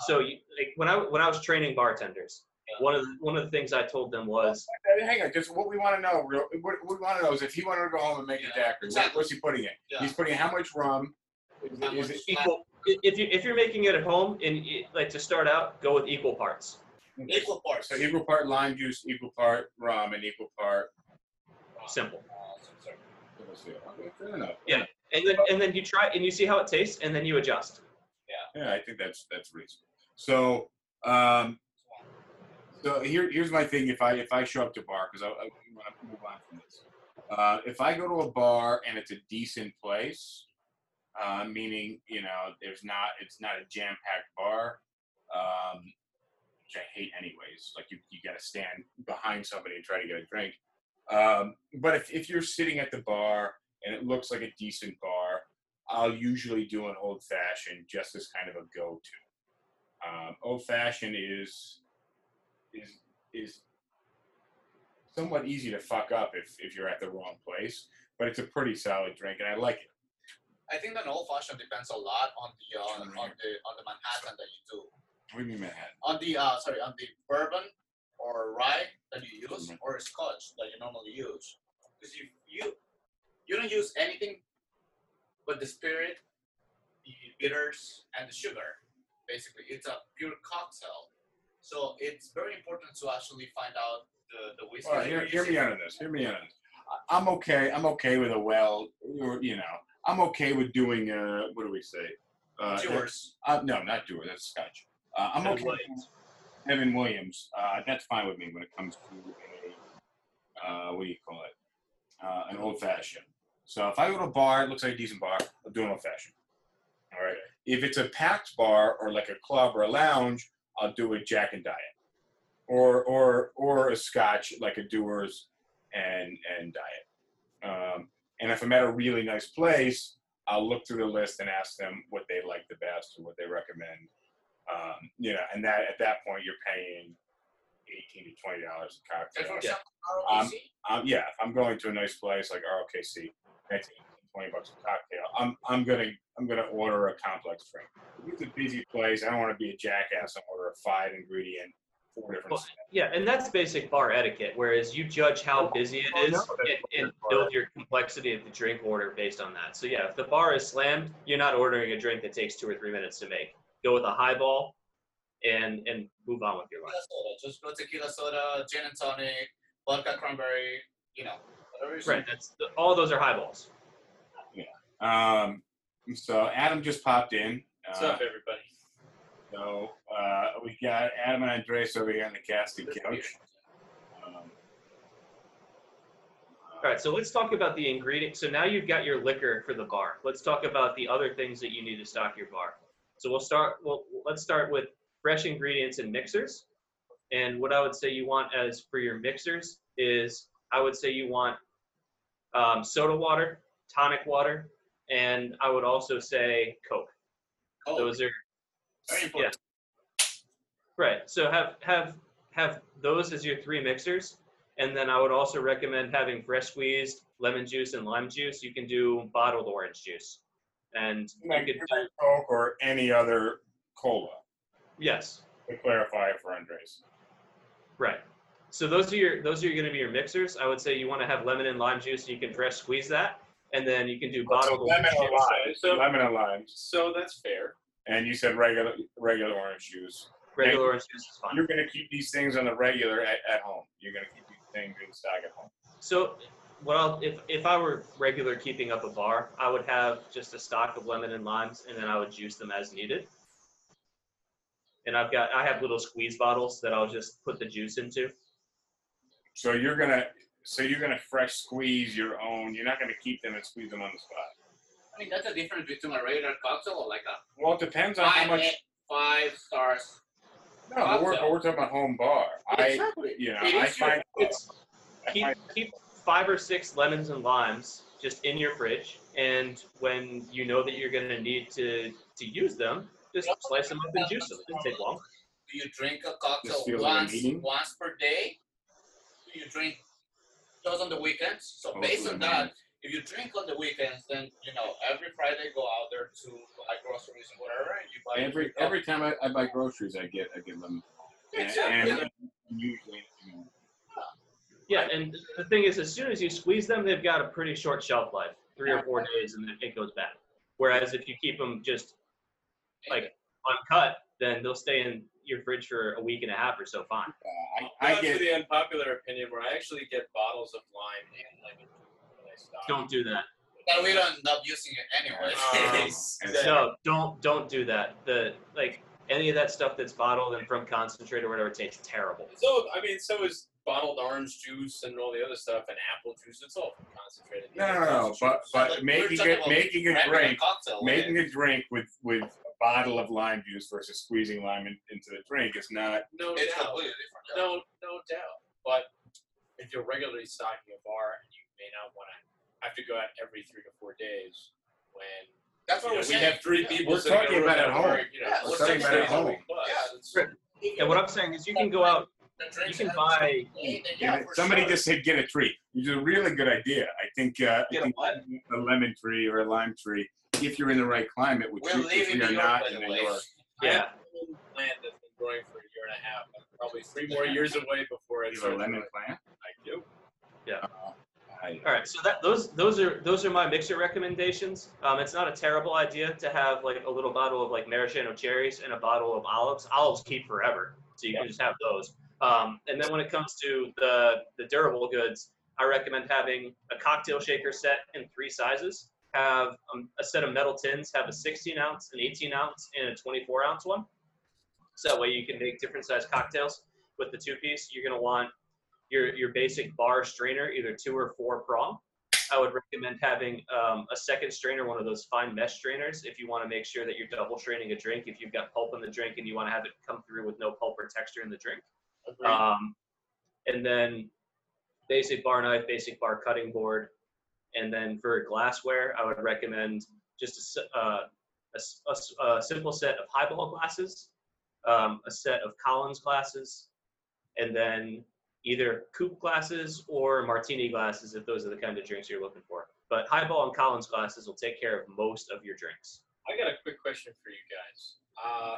So you, like when I when I was training bartenders, Yeah. One of the, one of the things I told them was Hang on, just what we want to know, real, what what we want to know is if he wanted to go home and make a Yeah, daiquiri, exactly. what's he putting in? Yeah. He's putting in how much rum? Is, How much it equal. If you if you're making it at home and like to start out, go with equal parts. Equal parts. so equal part lime juice, equal part rum, and equal part? Simple. Fair enough. Yeah. And then and then you try and you see how it tastes and then you adjust. Yeah, I think that's that's reasonable. So, um, so here here's my thing. If I if I show up to bar because I, I want to move on from this. Uh, if I go to a bar and it's a decent place, uh, meaning you know there's not it's not a jam packed bar, um, which I hate anyways. Like you you got to stand behind somebody and try to get a drink. Um, but if if you're sitting at the bar and it looks like a decent bar, I'll usually do an old fashioned just as kind of a go to. Um, old fashioned is is is somewhat easy to fuck up if, if you're at the wrong place, but it's a pretty solid drink and I like it. I think that old fashioned depends a lot on the uh, on the on the Manhattan that you do. What do you mean Manhattan? On the uh, sorry, on the bourbon or rye that you use, or scotch that you normally use, because you you you don't use anything but the spirit, the bitters, and the sugar. Basically, it's a pure cocktail. So it's very important to actually find out the the whiskey. All right, hear, hear me out on this. Hear me out on this. I- I'm okay. I'm okay with a well, or you know, I'm okay with doing. Uh, what do we say? Uh, Yours. Uh, no, not Dewar. That's Scotch. Uh, I'm okay. Williams. Evan Williams. Uh, that's fine with me when it comes to a uh, what do you call it? Uh, an old fashioned. So if I go to a bar, it looks like a decent bar. I'll do an old fashioned. All right. If it's a packed bar or like a club or a lounge, I'll do a Jack and Diet, or or or a Scotch like a Dewar's and and Diet. Um, and if I'm at a really nice place, I'll look through the list and ask them what they like the best or what they recommend. Um, you know, and that at that point you're paying eighteen to twenty dollars a cocktail. example, Um, Um, yeah, if I'm going to a nice place like ROKC, that's 18, 20 bucks a cocktail. I'm I'm gonna I'm gonna order a complex drink. It's a busy place, I don't want to be a jackass and order a five ingredient, four different. Well, Yeah, and that's basic bar etiquette. Whereas you judge how busy it is Oh, no, and, and build your complexity of the drink order based on that. So yeah, if the bar is slammed, you're not ordering a drink that takes two or three minutes to make. Go with a highball, and and move on with your life. Soda. Just go tequila soda, gin and tonic, vodka cranberry, you know, whatever you Right. That's all those are highballs. Um, so Adam just popped in. What's Uh, up, everybody? so uh, we got Adam and Andres over here on the casting couch. Um, All right, so let's talk about the ingredients. So now you've got your liquor for the bar. Let's talk about the other things that you need to stock your bar. So we'll start. Well, let's start with fresh ingredients and mixers. And what I would say you want as for your mixers is I would say you want um, soda water, tonic water, and I would also say Coke. Oh, Those are very important. Right. So have have have those as your three mixers, and then I would also recommend having fresh squeezed lemon juice and lime juice. You can do bottled orange juice, and you could Coke or any other cola. yes, To clarify for Andres. right. So those are your those are going to be your mixers. I would say you want to have lemon and lime juice, and you can fresh squeeze that. And then you can do bottled lemon juice. lime. So- lemon or lime. So that's fair. And you said regular regular orange juice. Regular orange juice is fine. You're gonna keep these things on the regular at, at home. You're gonna keep these things in stock at home. So, what I'll if if I were regular keeping up a bar, I would have just a stock of lemon and limes, and then I would juice them as needed. And I've got I have little squeeze bottles that I'll just put the juice into. So you're gonna so you're gonna fresh squeeze your own. You're not gonna keep them and squeeze them on the spot. I mean, that's the difference between a regular cocktail or like a Well, it depends on how much. eight- five stars. No, but we're, but we're talking about home bar. I, you know, It I is your- find It's I keep find- keep five or six lemons and limes just in your fridge, and when you know that you're going to need to to use them, just slice them up and juice them. It doesn't take long. Do you drink a cocktail This feels like once once per day? Do you drink those on the weekends? So Oh, based on that, if you drink on the weekends, then you know every Friday go out there to buy groceries and whatever, and you buy every every time I, I buy groceries, I get I get them. And, Exactly. and usually, you know, Yeah, and the thing is, as soon as you squeeze them, they've got a pretty short shelf life, three or four days, and then it goes bad. Whereas if you keep them just like uncut, then they'll stay in your fridge for a week and a half or so fine. uh, I, I, I for get the unpopular opinion where I actually get bottles of lime and lemon when I stock. Don't do that. But we don't end up using it anyway. Um, (laughs) and (laughs) No, don't don't do that. The like any of that stuff that's bottled and from concentrate or whatever tastes terrible. So I mean, so is bottled orange juice and all the other stuff, and apple juice. It's all concentrated. no, no, no, but but Like, making it making a drink making yeah. a drink with with a bottle of lime juice versus squeezing lime in, into the drink is not. no it's doubt. completely different. No, no doubt. But if you're regularly stocking a bar and you may not want to have to go out every three to four days, when That's you what know, we're we saying. have three Yeah. people We're sitting in talking about at home. You know, Yeah, we're talking about at home. week plus. Yeah, And what I'm saying is, you can go out, you can buy. Yeah, yeah, somebody sure. just said get a tree, which is a really good idea. I think uh, I Get a think what? a lemon tree or a lime tree, if you're in the right climate, which, We're we, which leaving we are New York, not by in the New way. York. Yeah. lemon plant that's been growing for a year and a half. I'm probably three more years away before it's You have a lemon growing. plant. I do. I, All right, so that those those are those are my mixer recommendations. Um, it's not a terrible idea to have like a little bottle of like maraschino cherries and a bottle of olives. Olives keep forever, so you can just have those. Um, and then when it comes to the the durable goods, I recommend having a cocktail shaker set in three sizes. Have um, a set of metal tins. Have a 16 ounce, an 18 ounce, and a 24 ounce one. So that way you can make different size cocktails with the two piece. You're gonna want your your basic bar strainer, either two or four prong. I would recommend having um, a second strainer, one of those fine mesh strainers, if you want to make sure that you're double straining a drink. If you've got pulp in the drink and you want to have it come through with no pulp or texture in the drink. Um, and then basic bar knife, basic bar cutting board, and then for glassware, I would recommend just a, uh, a a a simple set of highball glasses, um, a set of Collins glasses, and then either coupe glasses or martini glasses if those are the kind of drinks you're looking for. But highball and Collins glasses will take care of most of your drinks. I got a quick question for you guys. Uh,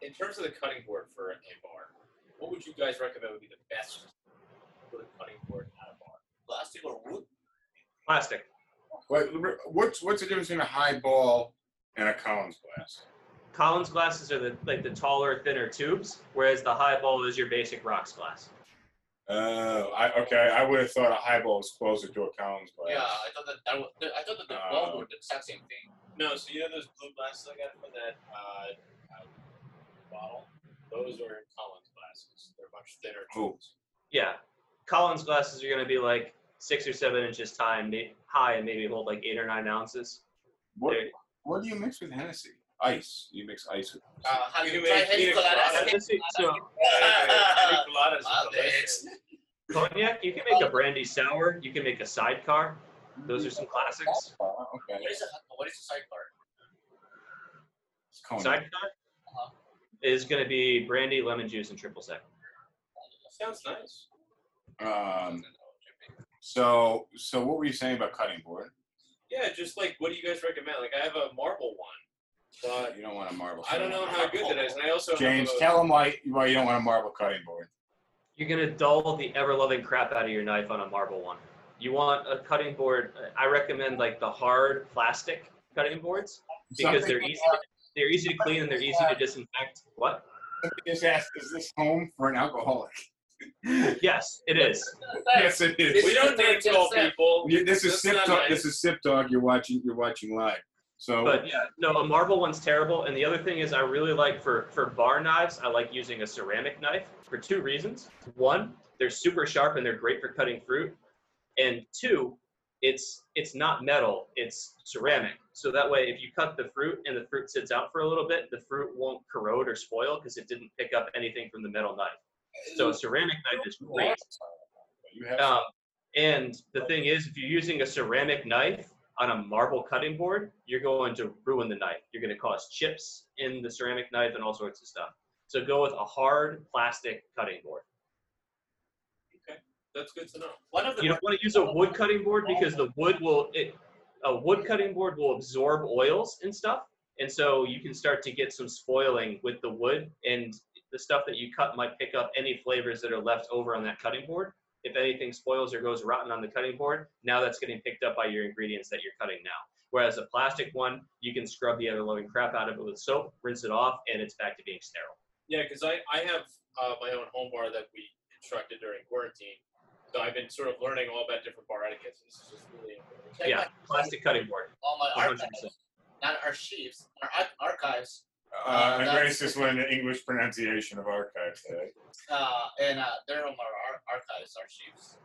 in terms of the cutting board for a bar, what would you guys recommend would be the best for the cutting board at a bar? Plastic or wood? Plastic. What, what's what's the difference between a highball and a Collins glass? Collins glasses are the like the taller, thinner tubes, whereas the highball is your basic rocks glass. Oh, I okay. I would have thought a highball was closer to a Collins glass. Yeah, I thought that, that was, I thought that the Uh, ball were the exact same thing. No, so you know those blue glasses I got from that uh, uh, bottle? Those are Collins glasses. They're much thinner Oh. tubes. Yeah, Collins glasses are going to be like six or seven inches high and, may, high and maybe hold like eight or nine ounces. What They're- what do you mix with Hennessy? Ice. You mix ice with. Uh, have You you tried make Henny pina coladas? colada. Let's see, so (laughs) Pina coladas are cognac, you can make a brandy sour. You can make a sidecar. Those are some classics. Oh, okay. What is a, what is a sidecar? It's. Sidecar Uh-huh. is going to be brandy, lemon juice, and triple sec. Sounds nice. Um. So so what were you saying about cutting board? Yeah, just like what do you guys recommend? Like I have a marble one, but You don't want a marble. I don't know how good that is, and I also James, a, tell him why why you don't want a marble cutting board. You're going to dull the ever loving crap out of your knife on a marble one. You want a cutting board. I recommend like the hard plastic cutting boards because they're easy. To, they're easy to clean and they're easy to disinfect. What? Somebody just asked, is this home for an alcoholic? Yes, it is. yes, it is. We don't name call people. You- this is Sip not Dog. nice. This is Sip Dog. You're watching. You're watching live. So But yeah, no, a marble one's terrible. And the other thing is, I really like for for bar knives, I like using a ceramic knife for two reasons. One, they're super sharp and they're great for cutting fruit. And two, it's it's not metal, it's ceramic. So that way, if you cut the fruit and the fruit sits out for a little bit, the fruit won't corrode or spoil because it didn't pick up anything from the metal knife. So ceramic knife is great. Um, and the thing is, if you're using a ceramic knife on a marble cutting board, you're going to ruin the knife. You're going to cause chips in the ceramic knife and all sorts of stuff. So go with a hard plastic cutting board. Okay, that's good to know. One of the You don't want to use a wood cutting board because the wood will it a wood cutting board will absorb oils and stuff, and so you can start to get some spoiling with the wood and the stuff that you cut might pick up any flavors that are left over on that cutting board. If anything spoils or goes rotten on the cutting board, now that's getting picked up by your ingredients that you're cutting now. Whereas a plastic one, you can scrub the ever loving crap out of it with soap, rinse it off, and it's back to being sterile. Yeah, because I, I have uh, my own home bar that we constructed during quarantine. So I've been sort of learning all about different bar etiquettes. This is just really important. Yeah, plastic cutting board. all my 100%. archives, not archives, our archives, Uh, that's- Andreas just English pronunciation of archive today. uh, and uh, they're on our ar- archives, archives.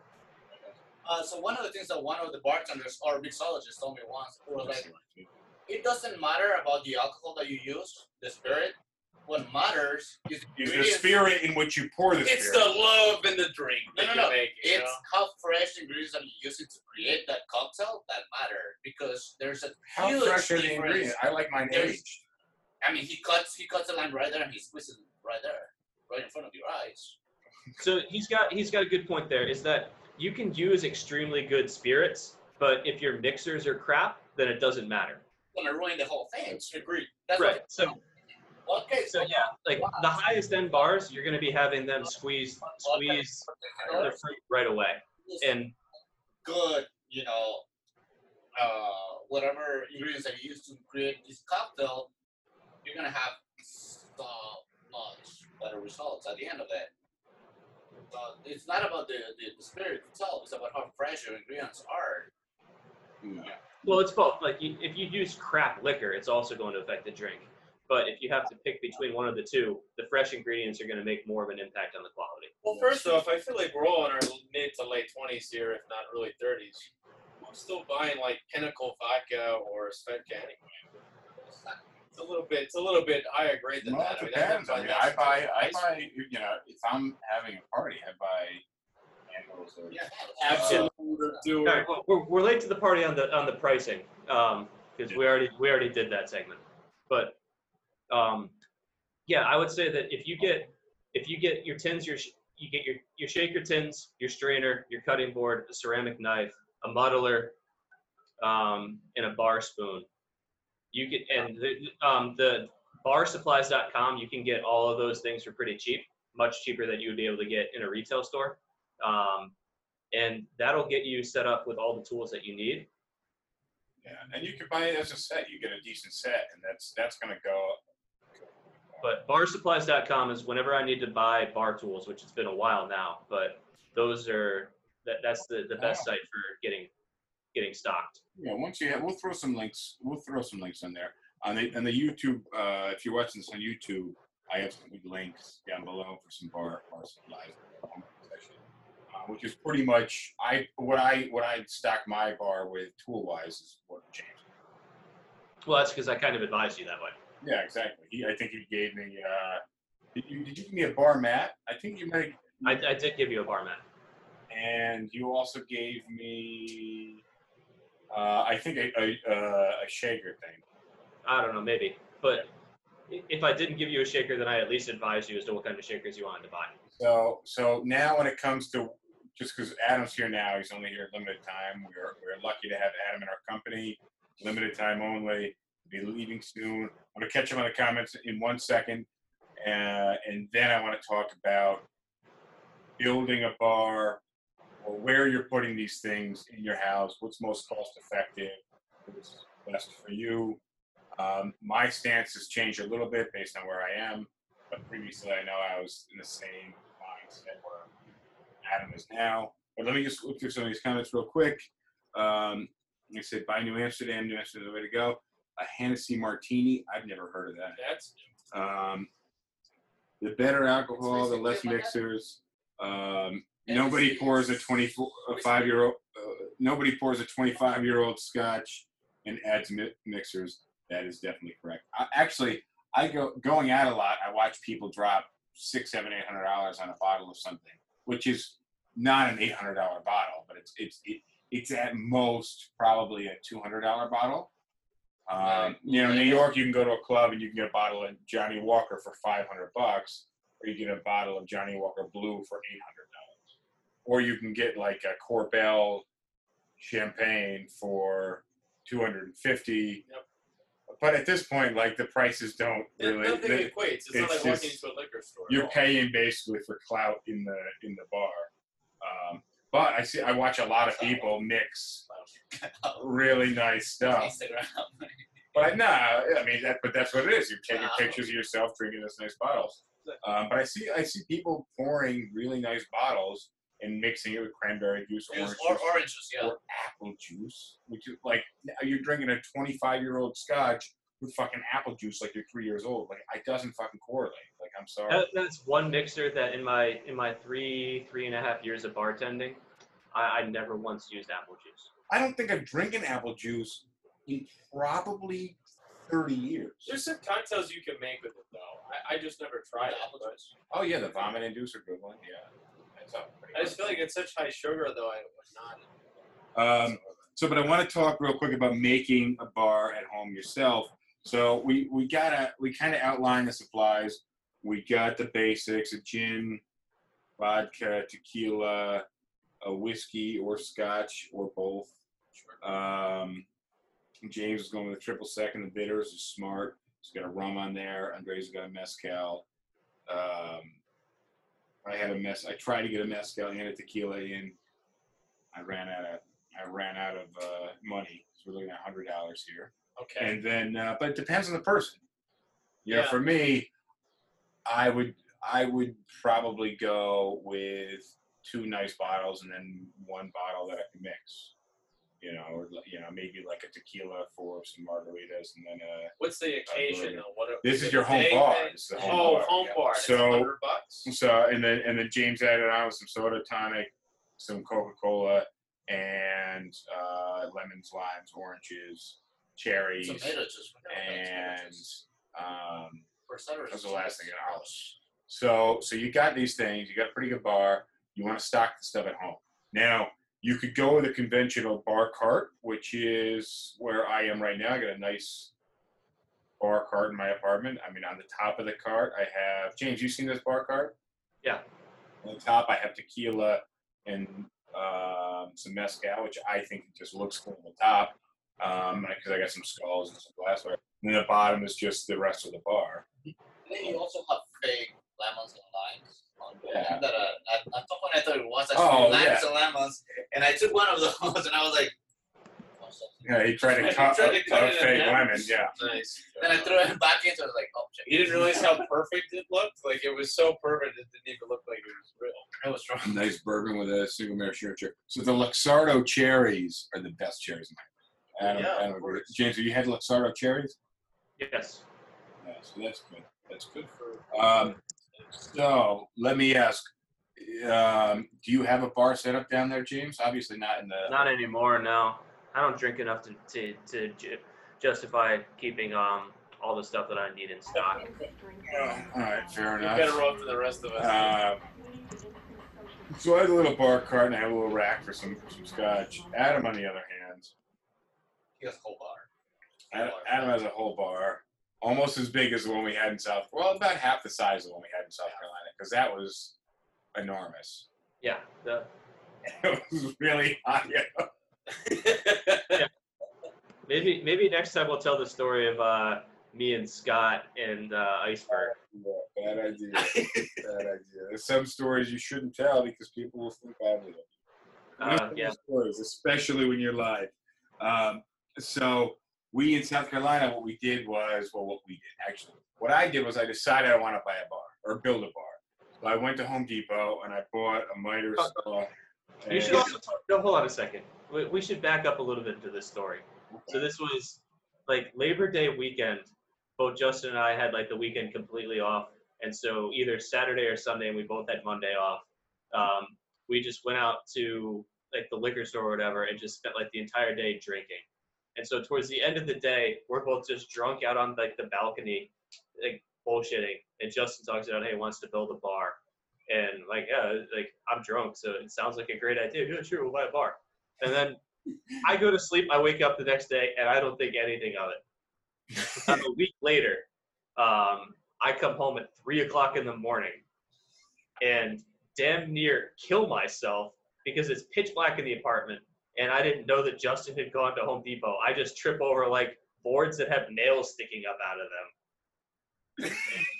Uh, so one of the things that one of the bartenders or mixologists told me once was like, it doesn't matter about the alcohol that you use, the spirit. What matters is the Is the ingredients. spirit in which you pour the It's spirit. the love in the drink No, that no, you no. make. You It's know? how fresh ingredients that you're using to create that cocktail that matter because there's a How huge fresh are the difference. ingredients? I like mine There's- aged. I mean, he cuts he cuts the line right there and he squeezes right there, right in front of your eyes. So he's got he's got a good point there. Is that you can use extremely good spirits, but if your mixers are crap, then it doesn't matter. It's gonna ruin the whole thing. Agree. That's Right. So okay. so yeah, like the highest end bars, you're going to be having them squeeze squeeze the fruit right away, and good, you know, uh, whatever ingredients that you use to create this cocktail, you're gonna have so much better results at the end of it. So it's not about the, the, the spirit itself; it's about how fresh your ingredients are. well, it's both. Like you, if you use crap liquor, it's also going to affect the drink. But if you have to pick between one of the two, the fresh ingredients are going to make more of an impact on the quality. Well, first off, I feel like we're all in our mid to late twenties here, if not early thirties. I'm still buying like Pinnacle vodka or Svedka anyway. It's a little bit. It's a little bit higher grade than Well, that. it I mean, depends. I buy mean, that I buy. I buy. You know, if I'm having a party, I buy candles or. Yeah, Absolut All doer. right, well, we're, we're late to the party on the on the pricing because we already we already did that segment. But um, yeah, I would say that if you get if you get your tins, your sh- you get your your shaker tins, your strainer, your cutting board, a ceramic knife, a muddler, um, and a bar spoon. You get and the um, the barsupplies.com. You can get all of those things for pretty cheap, much cheaper than you would be able to get in a retail store. Um, and that'll get you set up with all the tools that you need. Yeah, and you can buy it as a set. You get a decent set, and that's that's gonna go. But barsupplies.com is whenever I need to buy bar tools, which it's been a while now, but those are that, that's the, the best site for getting getting stocked. Yeah, once you have, we'll throw some links. We'll throw some links in there on the on the YouTube. Uh, if you're watching this on YouTube, I have some good links down below for some bar bar supplies, uh, which is pretty much I what I what I stock my bar with tool wise is what James. Well, that's because I kind of advised you that way. Yeah, exactly. He, I think he gave me. Uh, did you did you give me a bar mat? I think you might. I, I did give you a bar mat. and you also gave me. Uh, I think a, a, uh, a shaker thing. I don't know, maybe. But if I didn't give you a shaker, then I at least advise you as to what kind of shakers you wanted to buy. So so now when it comes to just because Adam's here now, he's only here limited time. We're we're lucky to have Adam in our company, limited time only. Be leaving soon. I'm gonna catch him on the comments in one second, uh, and then I want to talk about building a bar, or where you're putting these things in your house, what's most cost effective, what's best for you. Um, my stance has changed a little bit based on where I am, but previously I know I was in the same mindset where Adam is now. But let me just look through some of these comments real quick. Um, they said, buy New Amsterdam, New Amsterdam, is the way to go. A Hennessy Martini, I've never heard of that. That's Um, the better alcohol, the less mixers. Um, nobody pours a 24, a five year old. Uh, nobody pours a 25 year old Scotch and adds mi- mixers. That is definitely correct. I, actually, I go going out a lot. I watch people drop six, seven, eight hundred dollars on a bottle of something, which is not an eight hundred dollar bottle, but it's it's it, it's at most probably a two hundred dollar bottle. Um, you know, in New York, you can go to a club and you can get a bottle of Johnnie Walker for five hundred bucks, or you get a bottle of Johnnie Walker Blue for eight hundred dollars, or you can get like a Korbel champagne for two hundred and fifty. Yep. But at this point, like the prices don't It- really. nothing they- equates. It's, not it's like walking into a liquor store. you're paying basically for clout in the in the bar. Um, but I see I watch a lot of people mix (laughs) really nice stuff. Instagram. But I, no, I mean that. But that's what it is. You're taking pictures of yourself drinking those nice bottles. Um, but I see I see people pouring really nice bottles and mixing it with cranberry juice, Juice orange or juice, oranges, yeah. or apple juice. Which is like you're drinking a 25 year old Scotch with fucking apple juice like you're three years old. Like it doesn't fucking correlate. Like I'm sorry. That, that's one mixer that in my in my three three and a half years of bartending, I, I never once used apple juice. I don't think I've drinking apple juice in probably 30 years. There's some cocktails you can make with it though. I, I just never tried it. Apple But Oh yeah, the vomit inducer, good one. Yeah, up I just feel like it's such high sugar though. I would not. Um, so, but I want to talk real quick about making a bar at home yourself. So we we gotta we kind of outline the supplies. We got the basics: a gin, vodka, tequila, a whiskey or scotch or both. Um, James is going with a triple sec in the bitters. Is smart. He's got a rum on there. Andre's got a mezcal. Um, I had a mess. I tried to get a mezcal and a tequila in. I ran out of I ran out of uh, money. So we're looking at hundred dollars here. Okay. And then, uh, but it depends on the person. You know, Yeah. for me, I would I would probably go with two nice bottles and then one bottle that I can mix. You know, or you know, maybe like a tequila for some margaritas and then a. What's the occasion though? What? This is your home bar. This the home oh, bar, home bar. it's So-. So and then and then James added on with some soda tonic, some Coca Cola, and uh, lemons, limes, oranges, cherries, Tomato juice. and um, that was the last thing in our house. So so you got these things. You got a pretty good bar. You want to stock the stuff at home. Now you could go with a conventional bar cart, which is where I am right now. I got a nice bar cart in my apartment. I mean, on the top of the cart, I have James. You seen this bar cart? Yeah. On the top, I have tequila and um, some mezcal, which I think just looks cool on the top because I got some skulls and some glassware. And then the bottom is just the rest of the bar. And then you also have fake lemons and limes. On Yeah. That, uh, at, at some point I thought it was actually Oh, limes yeah. and lemons, and I took one of those (laughs) and I was like, oh, Yeah, he tried to (laughs) He cut, tried to cut a it in fake lemon. Yeah. Nice. then I threw it back into it. I was like, oh, shit. You didn't realize how perfect it looked. Like it was so perfect, it didn't even look like it was real. It was wrong. Nice bourbon with a single maraschino. So the Luxardo cherries are the best cherries in my opinion. Yeah, I don't, of agree. James, have you had Luxardo cherries? Yes. Yeah, so that's good. That's good. For, Um, so let me ask, um, do you have a bar set up down there, James? Obviously not in the. Not anymore. No, I don't drink enough to to, to ju- justify keeping um all the stuff that I need in stock. Oh, all right, fair enough. you enough. better off for the rest of us. Uh, so I had a little bar cart and I had a little rack for some some scotch. Adam, on the other hand, He has a whole bar. Adam, Adam has a whole bar, almost as big as the one we had in South. Well, about half the size of the one we had in South Carolina, because that was enormous. Yeah. The, (laughs) It was really hot. (laughs) Yeah. maybe maybe next time we'll tell the story of uh me and Scott and uh, Iceberg. Bad idea. Bad idea. There's some stories you shouldn't tell because people will think badly of you. Uh, yeah. stories, especially when you're live. Um, so we in South Carolina, what we did was, well, what we did actually, what I did was I decided I want to buy a bar or build a bar. So I went to Home Depot and I bought a miter saw. You should also talk, no, hold on a second. We, we should back up a little bit into this story. So this was like Labor Day weekend. Both Justin and I had like the weekend completely off, and so either Saturday or Sunday, and we both had Monday off. Um, we just went out to like the liquor store or whatever, and just spent like the entire day drinking. And so towards the end of the day, we're both just drunk out on like the balcony, like bullshitting. And Justin talks about, hey, he wants to build a bar, and like, yeah, like I'm drunk, so it sounds like a great idea. Yeah, sure, we'll buy a bar. And then I go to sleep. I wake up the next day, and I don't think anything of it. (laughs) About a week later, um, I come home at three o'clock in the morning, and damn near kill myself because it's pitch black in the apartment, and I didn't know that Justin had gone to Home Depot. I just trip over like boards that have nails sticking up out of them. (laughs)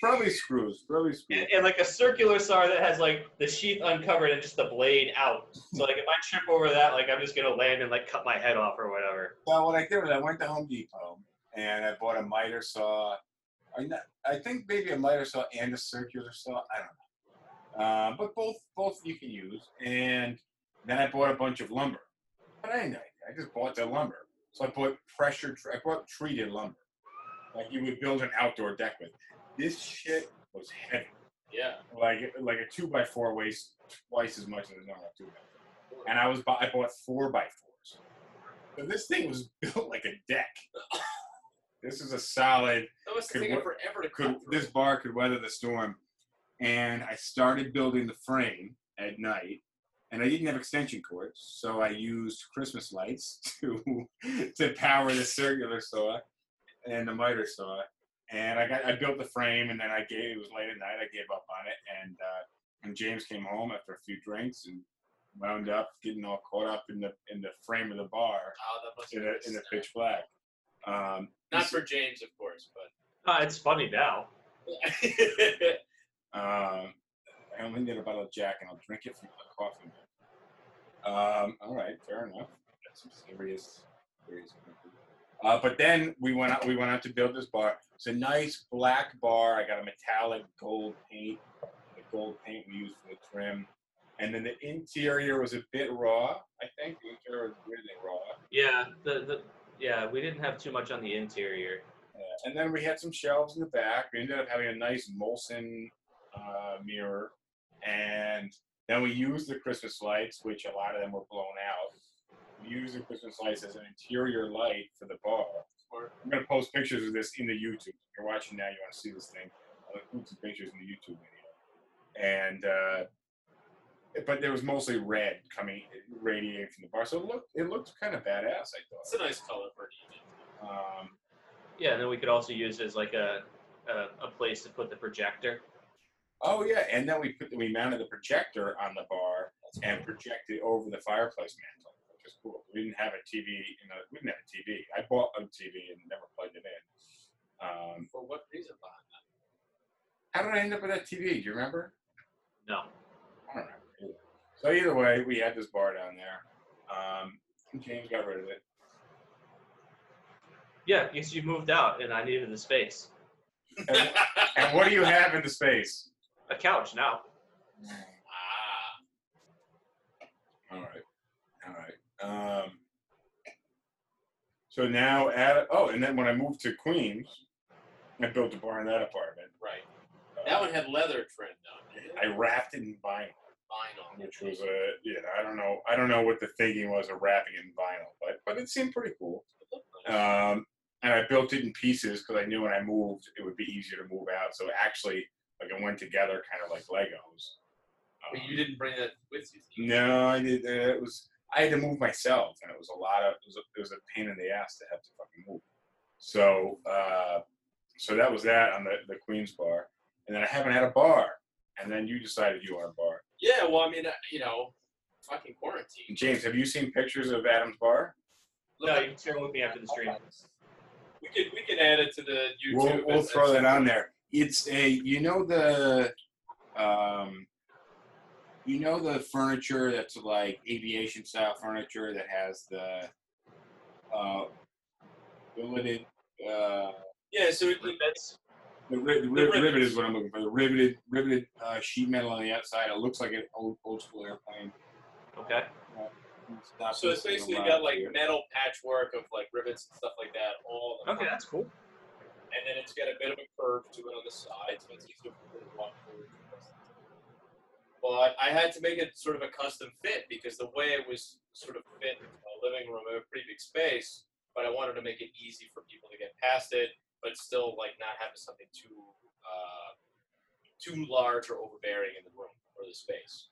Probably screws. Probably screws. and, and like a circular saw that has like the sheath uncovered and just the blade out. So like if I trip over that, like I'm just gonna land and like cut my head off or whatever. Well, what I did was I went to Home Depot and I bought a miter saw. I, not, I think maybe a miter saw and a circular saw. I don't know. Um, but both both you can use. And then I bought a bunch of lumber. I didn't. I just bought the lumber. So I bought pressure. I bought treated lumber, like you would build an outdoor deck with. This shit was heavy. Yeah. Like like a two by four weighs twice as much as a normal two by four. And I was I bought four by fours. So this thing was (laughs) built like a deck. This is a solid. That must Could wo- forever to Could this bar could weather the storm? And I started building the frame at night, and I didn't have extension cords, so I used Christmas lights (laughs) to to power the circular saw and the miter saw. And I got I built the frame, and then I gave it was late at night. I gave up on it, and uh, and James came home after a few drinks and wound up getting all caught up in the in the frame of the bar Oh, that must in a, in been the pitch black. Um, Not for James, of course, but Uh, it's funny now. (laughs) Um, I only need a bottle of Jack, and I'll drink it from the coffee. Um, all right, fair enough. That's some serious, serious. Uh, but then we went out. We went out to build this bar. It's a nice black bar. I got a metallic gold paint. The gold paint we used for the trim, and then the interior was a bit raw. I think the interior was really raw. Yeah, the the yeah we didn't have too much on the interior. Uh, and then we had some shelves in the back. We ended up having a nice Molson uh, mirror, and then we used the Christmas lights, which a lot of them were blown out. We used the Christmas lights as an interior light for the bar. I'm gonna post pictures of this in the YouTube. If you're watching now, you want to see this thing. I'll include some pictures in the YouTube video. And uh, but there was mostly red coming radiating from the bar, so it looked it looked kind of badass. I thought It's a nice color for an evening. Um, Yeah, and then we could also use it as like a a, a place to put the projector. Oh yeah, and then we put we mounted the projector on the bar and projected over the fireplace mantle, which is cool. We didn't have a TV, you know, we didn't have a TV. I bought a TV and never plugged it in. Um, For what reason behind that? how did I end up with that TV? Do you remember? No, I don't remember. Either. So either way, we had this bar down there. Um, and James got rid of it. yeah, because you moved out and I needed the space. And, and what do you have in the space? A couch now. ah, All right. All right. Um, so now at oh, and then when I moved to Queens, I built a bar in that apartment. right. Uh, That one had leather trim on it. I wrapped it in vinyl, Vinyl. which was a yeah, I don't know I don't know what the thinking was of wrapping it in vinyl, but but it seemed pretty cool. Um, and I built it in pieces because I knew when I moved it would be easier to move out. So actually, like it went together kind of like Legos. But Um, you didn't bring that with you. No, I did. Uh, it was I had to move myself, and it was a lot of it was a, it was a pain in the ass to have to fucking move. So uh, so that was that on the the Queens bar, and then I haven't had a bar, and then you decided you want a bar. Yeah, well, I mean, uh, you know, fucking quarantine. James, have you seen pictures of Adam's bar? Look No, you can share with me after the stream. we could we could add it to the YouTube. We'll, we'll throw that on there. It's a you know the um, you know the furniture that's like aviation style furniture that has the uh, billeted uh, Yeah, so it, That's the, ri- the, The rivet is what I'm looking for. The riveted riveted uh, sheet metal on the outside. It looks like an old old school airplane. okay. It's so it's basically got uh, like here. metal patchwork of like rivets and stuff like that all Okay, front. that's cool. And then it's got a bit of a curve to it on the side, so it's easier for it to walk through. But I had to make it sort of a custom fit because the way it was sort of fit in a living room, a pretty big space, but I wanted to make it easy for people to get past it, but still like not having something too uh, too large or overbearing in the room or the space.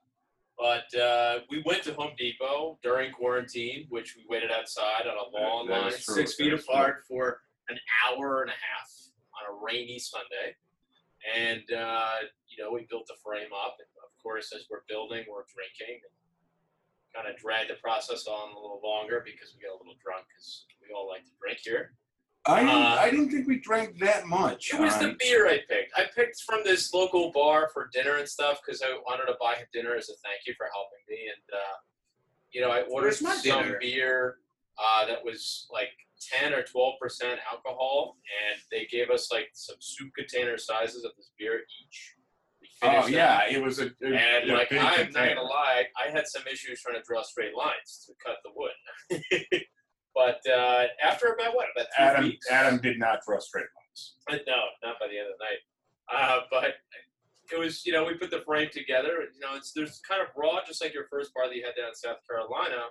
But uh, we went to Home Depot during quarantine, which we waited outside on a long that line, true, six that feet apart, for an hour and a half on a rainy Sunday. And, uh, you know, we built the frame up. And of course, as we're building, we're drinking and kind of drag the process on a little longer because we get a little drunk because we all like to drink here. I didn't, uh, I didn't think we drank that much. It was the beer I picked. I picked from this local bar for dinner and stuff because I wanted to buy him dinner as a thank you for helping me. And uh, you know, I ordered some dinner? beer uh, that was like ten or twelve percent alcohol, and they gave us like some soup container sizes of this beer each. Oh them. yeah, it was a, a And like I'm not gonna lie, I had some issues trying to draw straight lines to cut the wood. (laughs) but uh, after about what about Adam weeks? Adam did not frustrate straight lines. No, not by the end of the night. Uh, but it was, you know, we put the frame together. You know, it's there's kind of raw, just like your first bar that you had down in South Carolina.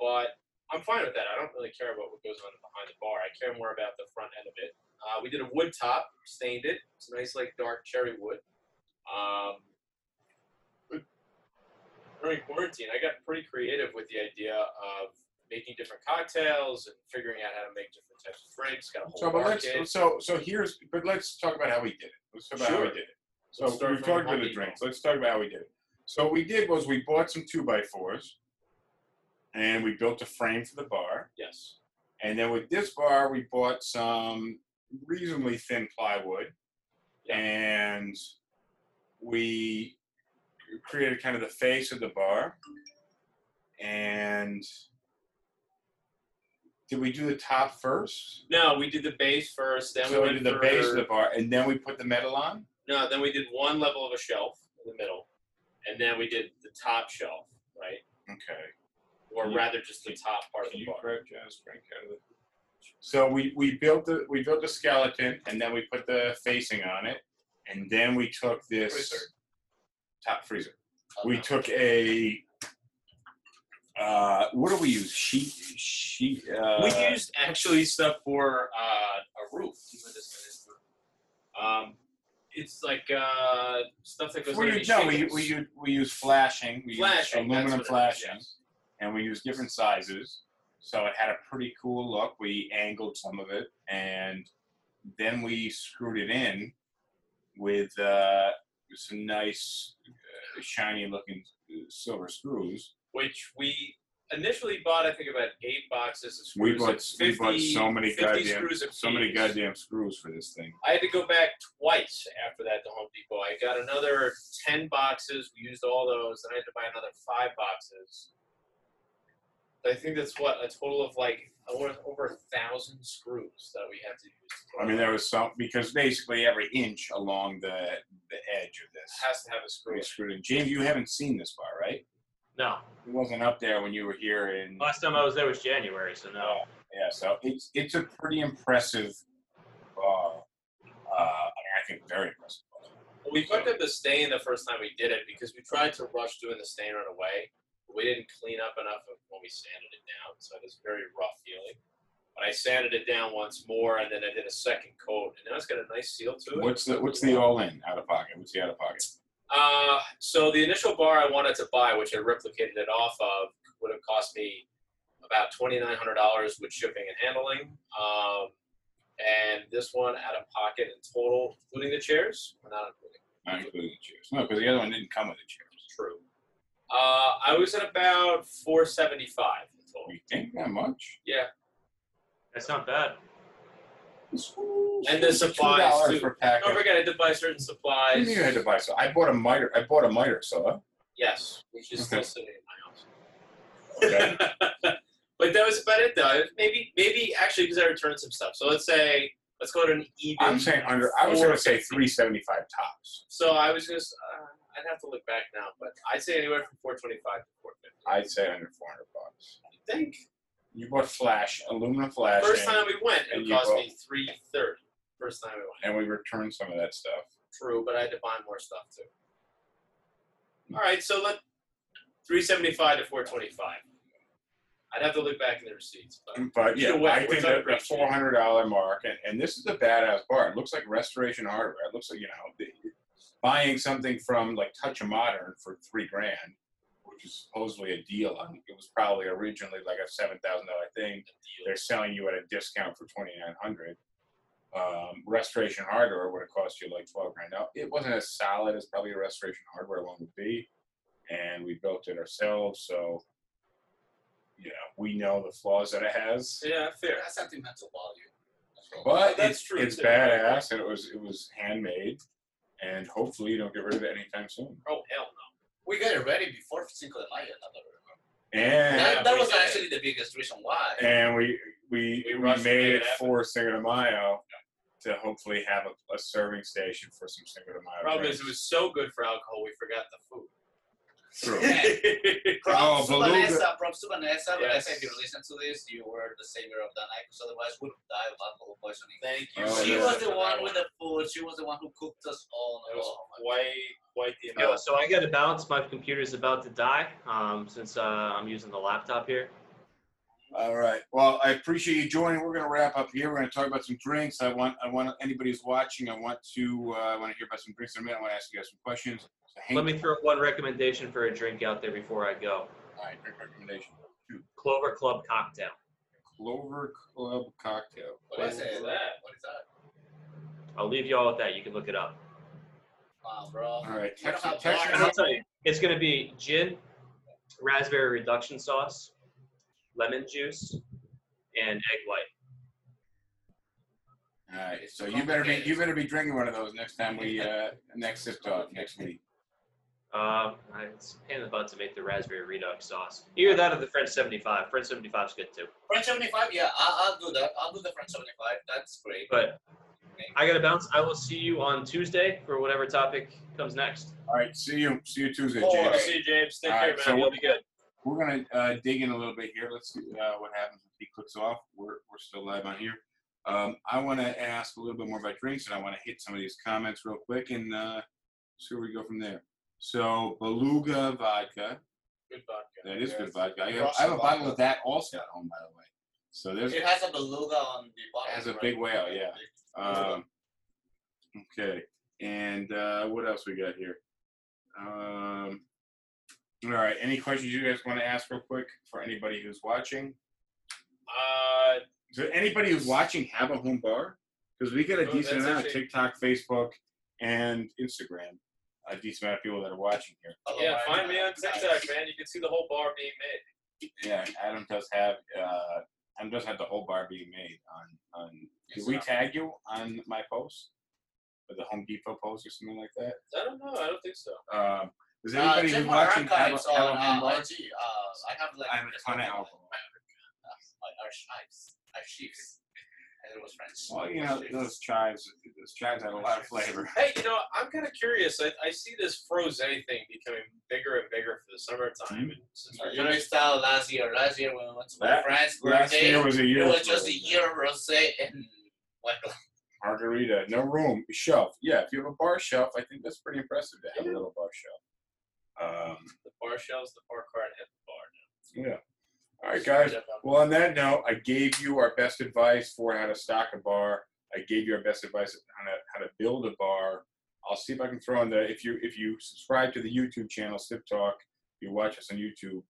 But I'm fine with that. I don't really care about what goes on behind the bar. I care more about the front end of it. Uh, we did a wood top, stained it. It's a nice, like dark cherry wood. Um, during quarantine, I got pretty creative with the idea of making different cocktails and figuring out how to make different types of drinks. Got a whole So, but bar let's so so here's but let's talk about how we did it. Let's talk about how we did it. So we've talked about the drinks. Let's talk about how we did it. So what we did was we bought some two by fours, and we built a frame for the bar. Yes. And then with this bar, we bought some reasonably thin plywood, Yeah. and we created kind of the face of the bar. And did we do the top first? No, we did the base first. Then so we we did the for, base of the bar, and then we put the metal on. No, then we did one level of a shelf in the middle, and then we did the top shelf, right? Okay. Or Yeah. rather, just the top part of Can the you bar. grab Jazz Frank out of the- So we, we built the we built the skeleton and then we put the facing on it and then we took this Freezer. top freezer. We took a uh, what do we use? Sheet sheet. Uh, we used actually stuff for uh, a roof. See what this one is. Um, it's like uh, stuff that goes we, underneath no, we, shingles. we use we use flashing. We flashing. use that's aluminum what it is, flashing, yes. And we used different sizes. So it had a pretty cool look. We angled some of it, and then we screwed it in with uh, some nice, uh, shiny-looking uh, silver screws. Which we initially bought, I think, about eight boxes of We screws. bought like we bought so many goddamn screws so many goddamn screws for this thing. I had to go back twice after that to Home Depot. I got another 10 boxes. We used all those. Then I had to buy another five boxes. I think that's what a total of like over, over a thousand screws that we had to use. to I mean, there was some because basically every inch along the the edge of this has to have a screw. we screwed in. James, you haven't seen this bar, right? No. It wasn't up there when you were here in. Last time I was there was January, so no. Yeah, so it's it's a pretty impressive bar. Uh, I mean, I think very impressive. bar. We fucked up the stain the first time we did it because we tried to rush doing the stain right away. We didn't clean up enough of when we sanded it down, so it was very rough feeling. But I sanded it down once more, and then I did a second coat, and now it's got a nice seal to it. What's the what's the all in out of pocket? What's the out of pocket? Uh, so the initial bar I wanted to buy, which I replicated it off of, would have cost me about twenty nine hundred dollars with shipping and handling. Um, and this one out of pocket in total, including the chairs, or not including. Not including the chairs. No, because the other one didn't come with the chairs. True. Uh, I was at about four seventy five in total. You think that much? Yeah, That's not bad. And the supplies, too. per packet. don't forget I had to buy certain I supplies. knew you had to buy so. I bought a miter. I bought a miter saw. Yes, which is still sitting in my house. Okay. (laughs) but that was about it, though. Maybe, maybe actually, because I returned some stuff. So let's say, let's go to an even. I'm saying under. I was going to say 375 tops. So I was just, uh, I'd have to look back now, but I'd say anywhere from 425 to 450. I'd say under 400 bucks. I think You bought flash, aluminum flash, first time we went, and it you cost bought- me 330. First time we went. and we returned some of that stuff. True, but I had to buy more stuff too. Hmm. All right, so let 375 to 425. I'd have to look back in the receipts, but mm, But yeah, Either way, I which think I that the appreciate. four hundred dollar mark, and, and this is a badass bar. It looks like restoration hardware. It looks like you know, the, buying something from like Touch of Modern for three grand, which is supposedly a deal. I think it was probably originally like a seven thousand dollar thing. They're selling you at a discount for twenty nine hundred. Um, restoration hardware would have cost you like twelve grand. Now it wasn't as solid as probably a restoration hardware one would be, and we built it ourselves, so. You know, we know the flaws that it has. yeah, fair. That's sentimental value. That's all. But That's it's, true, it's too. badass, and it was it was handmade, and hopefully you don't get rid of it anytime soon. Oh hell no. we got it ready before Cinco de Mayo. Now that And That, that was did. actually the biggest reason why. and we we We we, made it it for Cinco de Mayo to hopefully have a, a serving station for some Cinco de Mayo. Problem is, it was so good for alcohol, we forgot the food. True. (laughs) Props Oh, Beluga- Vanessa. Props to Vanessa. Yes. Vanessa, if you listen to this, you were the savior of that night because otherwise we would have died of alcohol poisoning. Thank you. Oh, she yeah. was the one with the food. She was the one who cooked us all. It was Oh, quite, quite the Yo, so I got to bounce. My computer's about to die um, since uh, I'm using the laptop here. All right. Well, I appreciate you joining. We're going to wrap up here. We're going to talk about some drinks. I want, I want anybody who's watching. I want to, uh, I want to hear about some drinks in a minute. I want to ask you guys some questions. So Hank, Let me throw one recommendation for a drink out there before I go. All right, drink recommendation. Clover Club cocktail. Clover Club cocktail. What is What it? is that? What is that? I'll leave you all with that. You can look it up. Wow, bro. All right. You don't Text, have text. And I'll tell you, it's going to be gin, raspberry reduction sauce, lemon juice, and egg white. All right. So you better be you better be drinking one of those next time we uh next sip talk next week. Uh, I- it's a pain in the butt to make the raspberry redux sauce. Either that or the French 75. French 75 is good too. French 75, yeah, I'll, I'll do that. I'll do the French 75. That's great. But I got to bounce. I will see you on Tuesday for whatever topic comes next. All right. See you. See you Tuesday, Four. James. See you, James. Take All care, right, man. so You'll be good. We're gonna uh, dig in a little bit here. Let's see uh, what happens if he clicks off. We're we're still live on here. Um, I want to ask a little bit more about drinks, and I want to hit some of these comments real quick and uh, see where we go from there. So Beluga vodka. Good vodka. That is good vodka. I have, I have a bottle of that also at home, by the way. So there's It has a beluga on the bottom. It has a right? big whale, yeah. Um, okay, and uh, what else we got here? Um, all right, any questions you guys want to ask real quick for anybody who's watching? Uh, Does anybody who's watching have a home bar? Because we get a Oh, decent amount of TikTok, Facebook, and Instagram. A decent amount of people that are watching here. yeah, Otherwise, find me on uh, TikTok, man. You can see the whole bar being made. Yeah, Adam does have. Uh, Adam does have the whole bar being made on. on did Yes, we sir. tag you on my post? Or the Home Depot post or something like that? I don't know. I don't think so. Um, does Uh, anybody check who's watching have a, have a on uh. IG. Uh, I have like I have a ton of alcohol. My archives, archives. And it was French. Well, you know those chives. Those chives have a lot of flavor. (laughs) Hey, you know, I'm kind of curious. I, I see this frosé thing becoming bigger and bigger for the summertime. And since Uh, we're You gonna, last year. Last year when we went to my That- friend's Last birthday, year was a year. it was just a year of rosé and what? Margarita, no room, shelf. Yeah, if you have a bar shelf, I think that's pretty impressive to have a little bar shelf. Um, the bar shelves, the bar cart, and the bar. yeah. All right, guys. Well, on that note, I gave you our best advice for how to stock a bar. I gave you our best advice on how to, build a bar. I'll see if I can throw in the if you if you subscribe to the YouTube channel Sip Talk, you watch us on YouTube,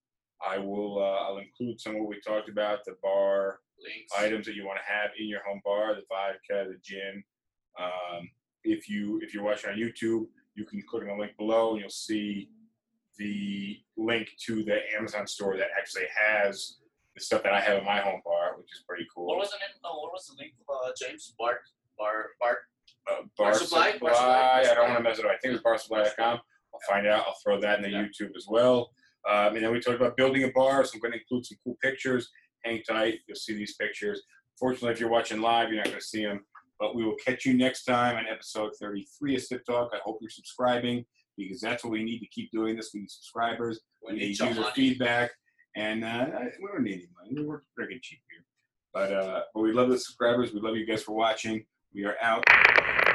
I will uh, I'll include some of what we talked about the bar Links. items that you want to have in your home bar, the vodka, the gin. Um, if you if you're watching on YouTube, you can click on the link below and you'll see the link to the Amazon store that actually has the stuff that I have in my home bar, which is pretty cool. What was the name? Oh, what was the link? Uh, James Bart Bar Bart. uh, Bar bar Supply? supply. Bar Supply? I don't want to mess it up. I think it's barsupply.com. I'll find out. I'll throw that in the Yeah. YouTube as well. Um, and then we talked about building a bar, so I'm going to include some cool pictures. Hang tight, you'll see these pictures. Fortunately, if you're watching live, you're not going to see them. But we will catch you next time on episode 33 of Sip Talk. I hope you're subscribing because that's what we need to keep doing this. We need subscribers. We We need need some user money. feedback, and uh, we don't need any money. We're freaking cheap here. But uh, but we love the subscribers. We love you guys for watching. We are out.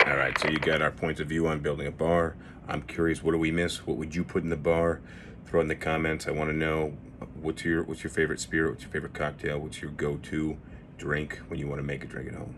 All right, so you got our points of view on building a bar. I'm curious, what do we miss? What would you put in the bar? Throw it in the comments. I want to know what's your what's your favorite spirit? What's your favorite cocktail? What's your go-to drink when you want to make a drink at home?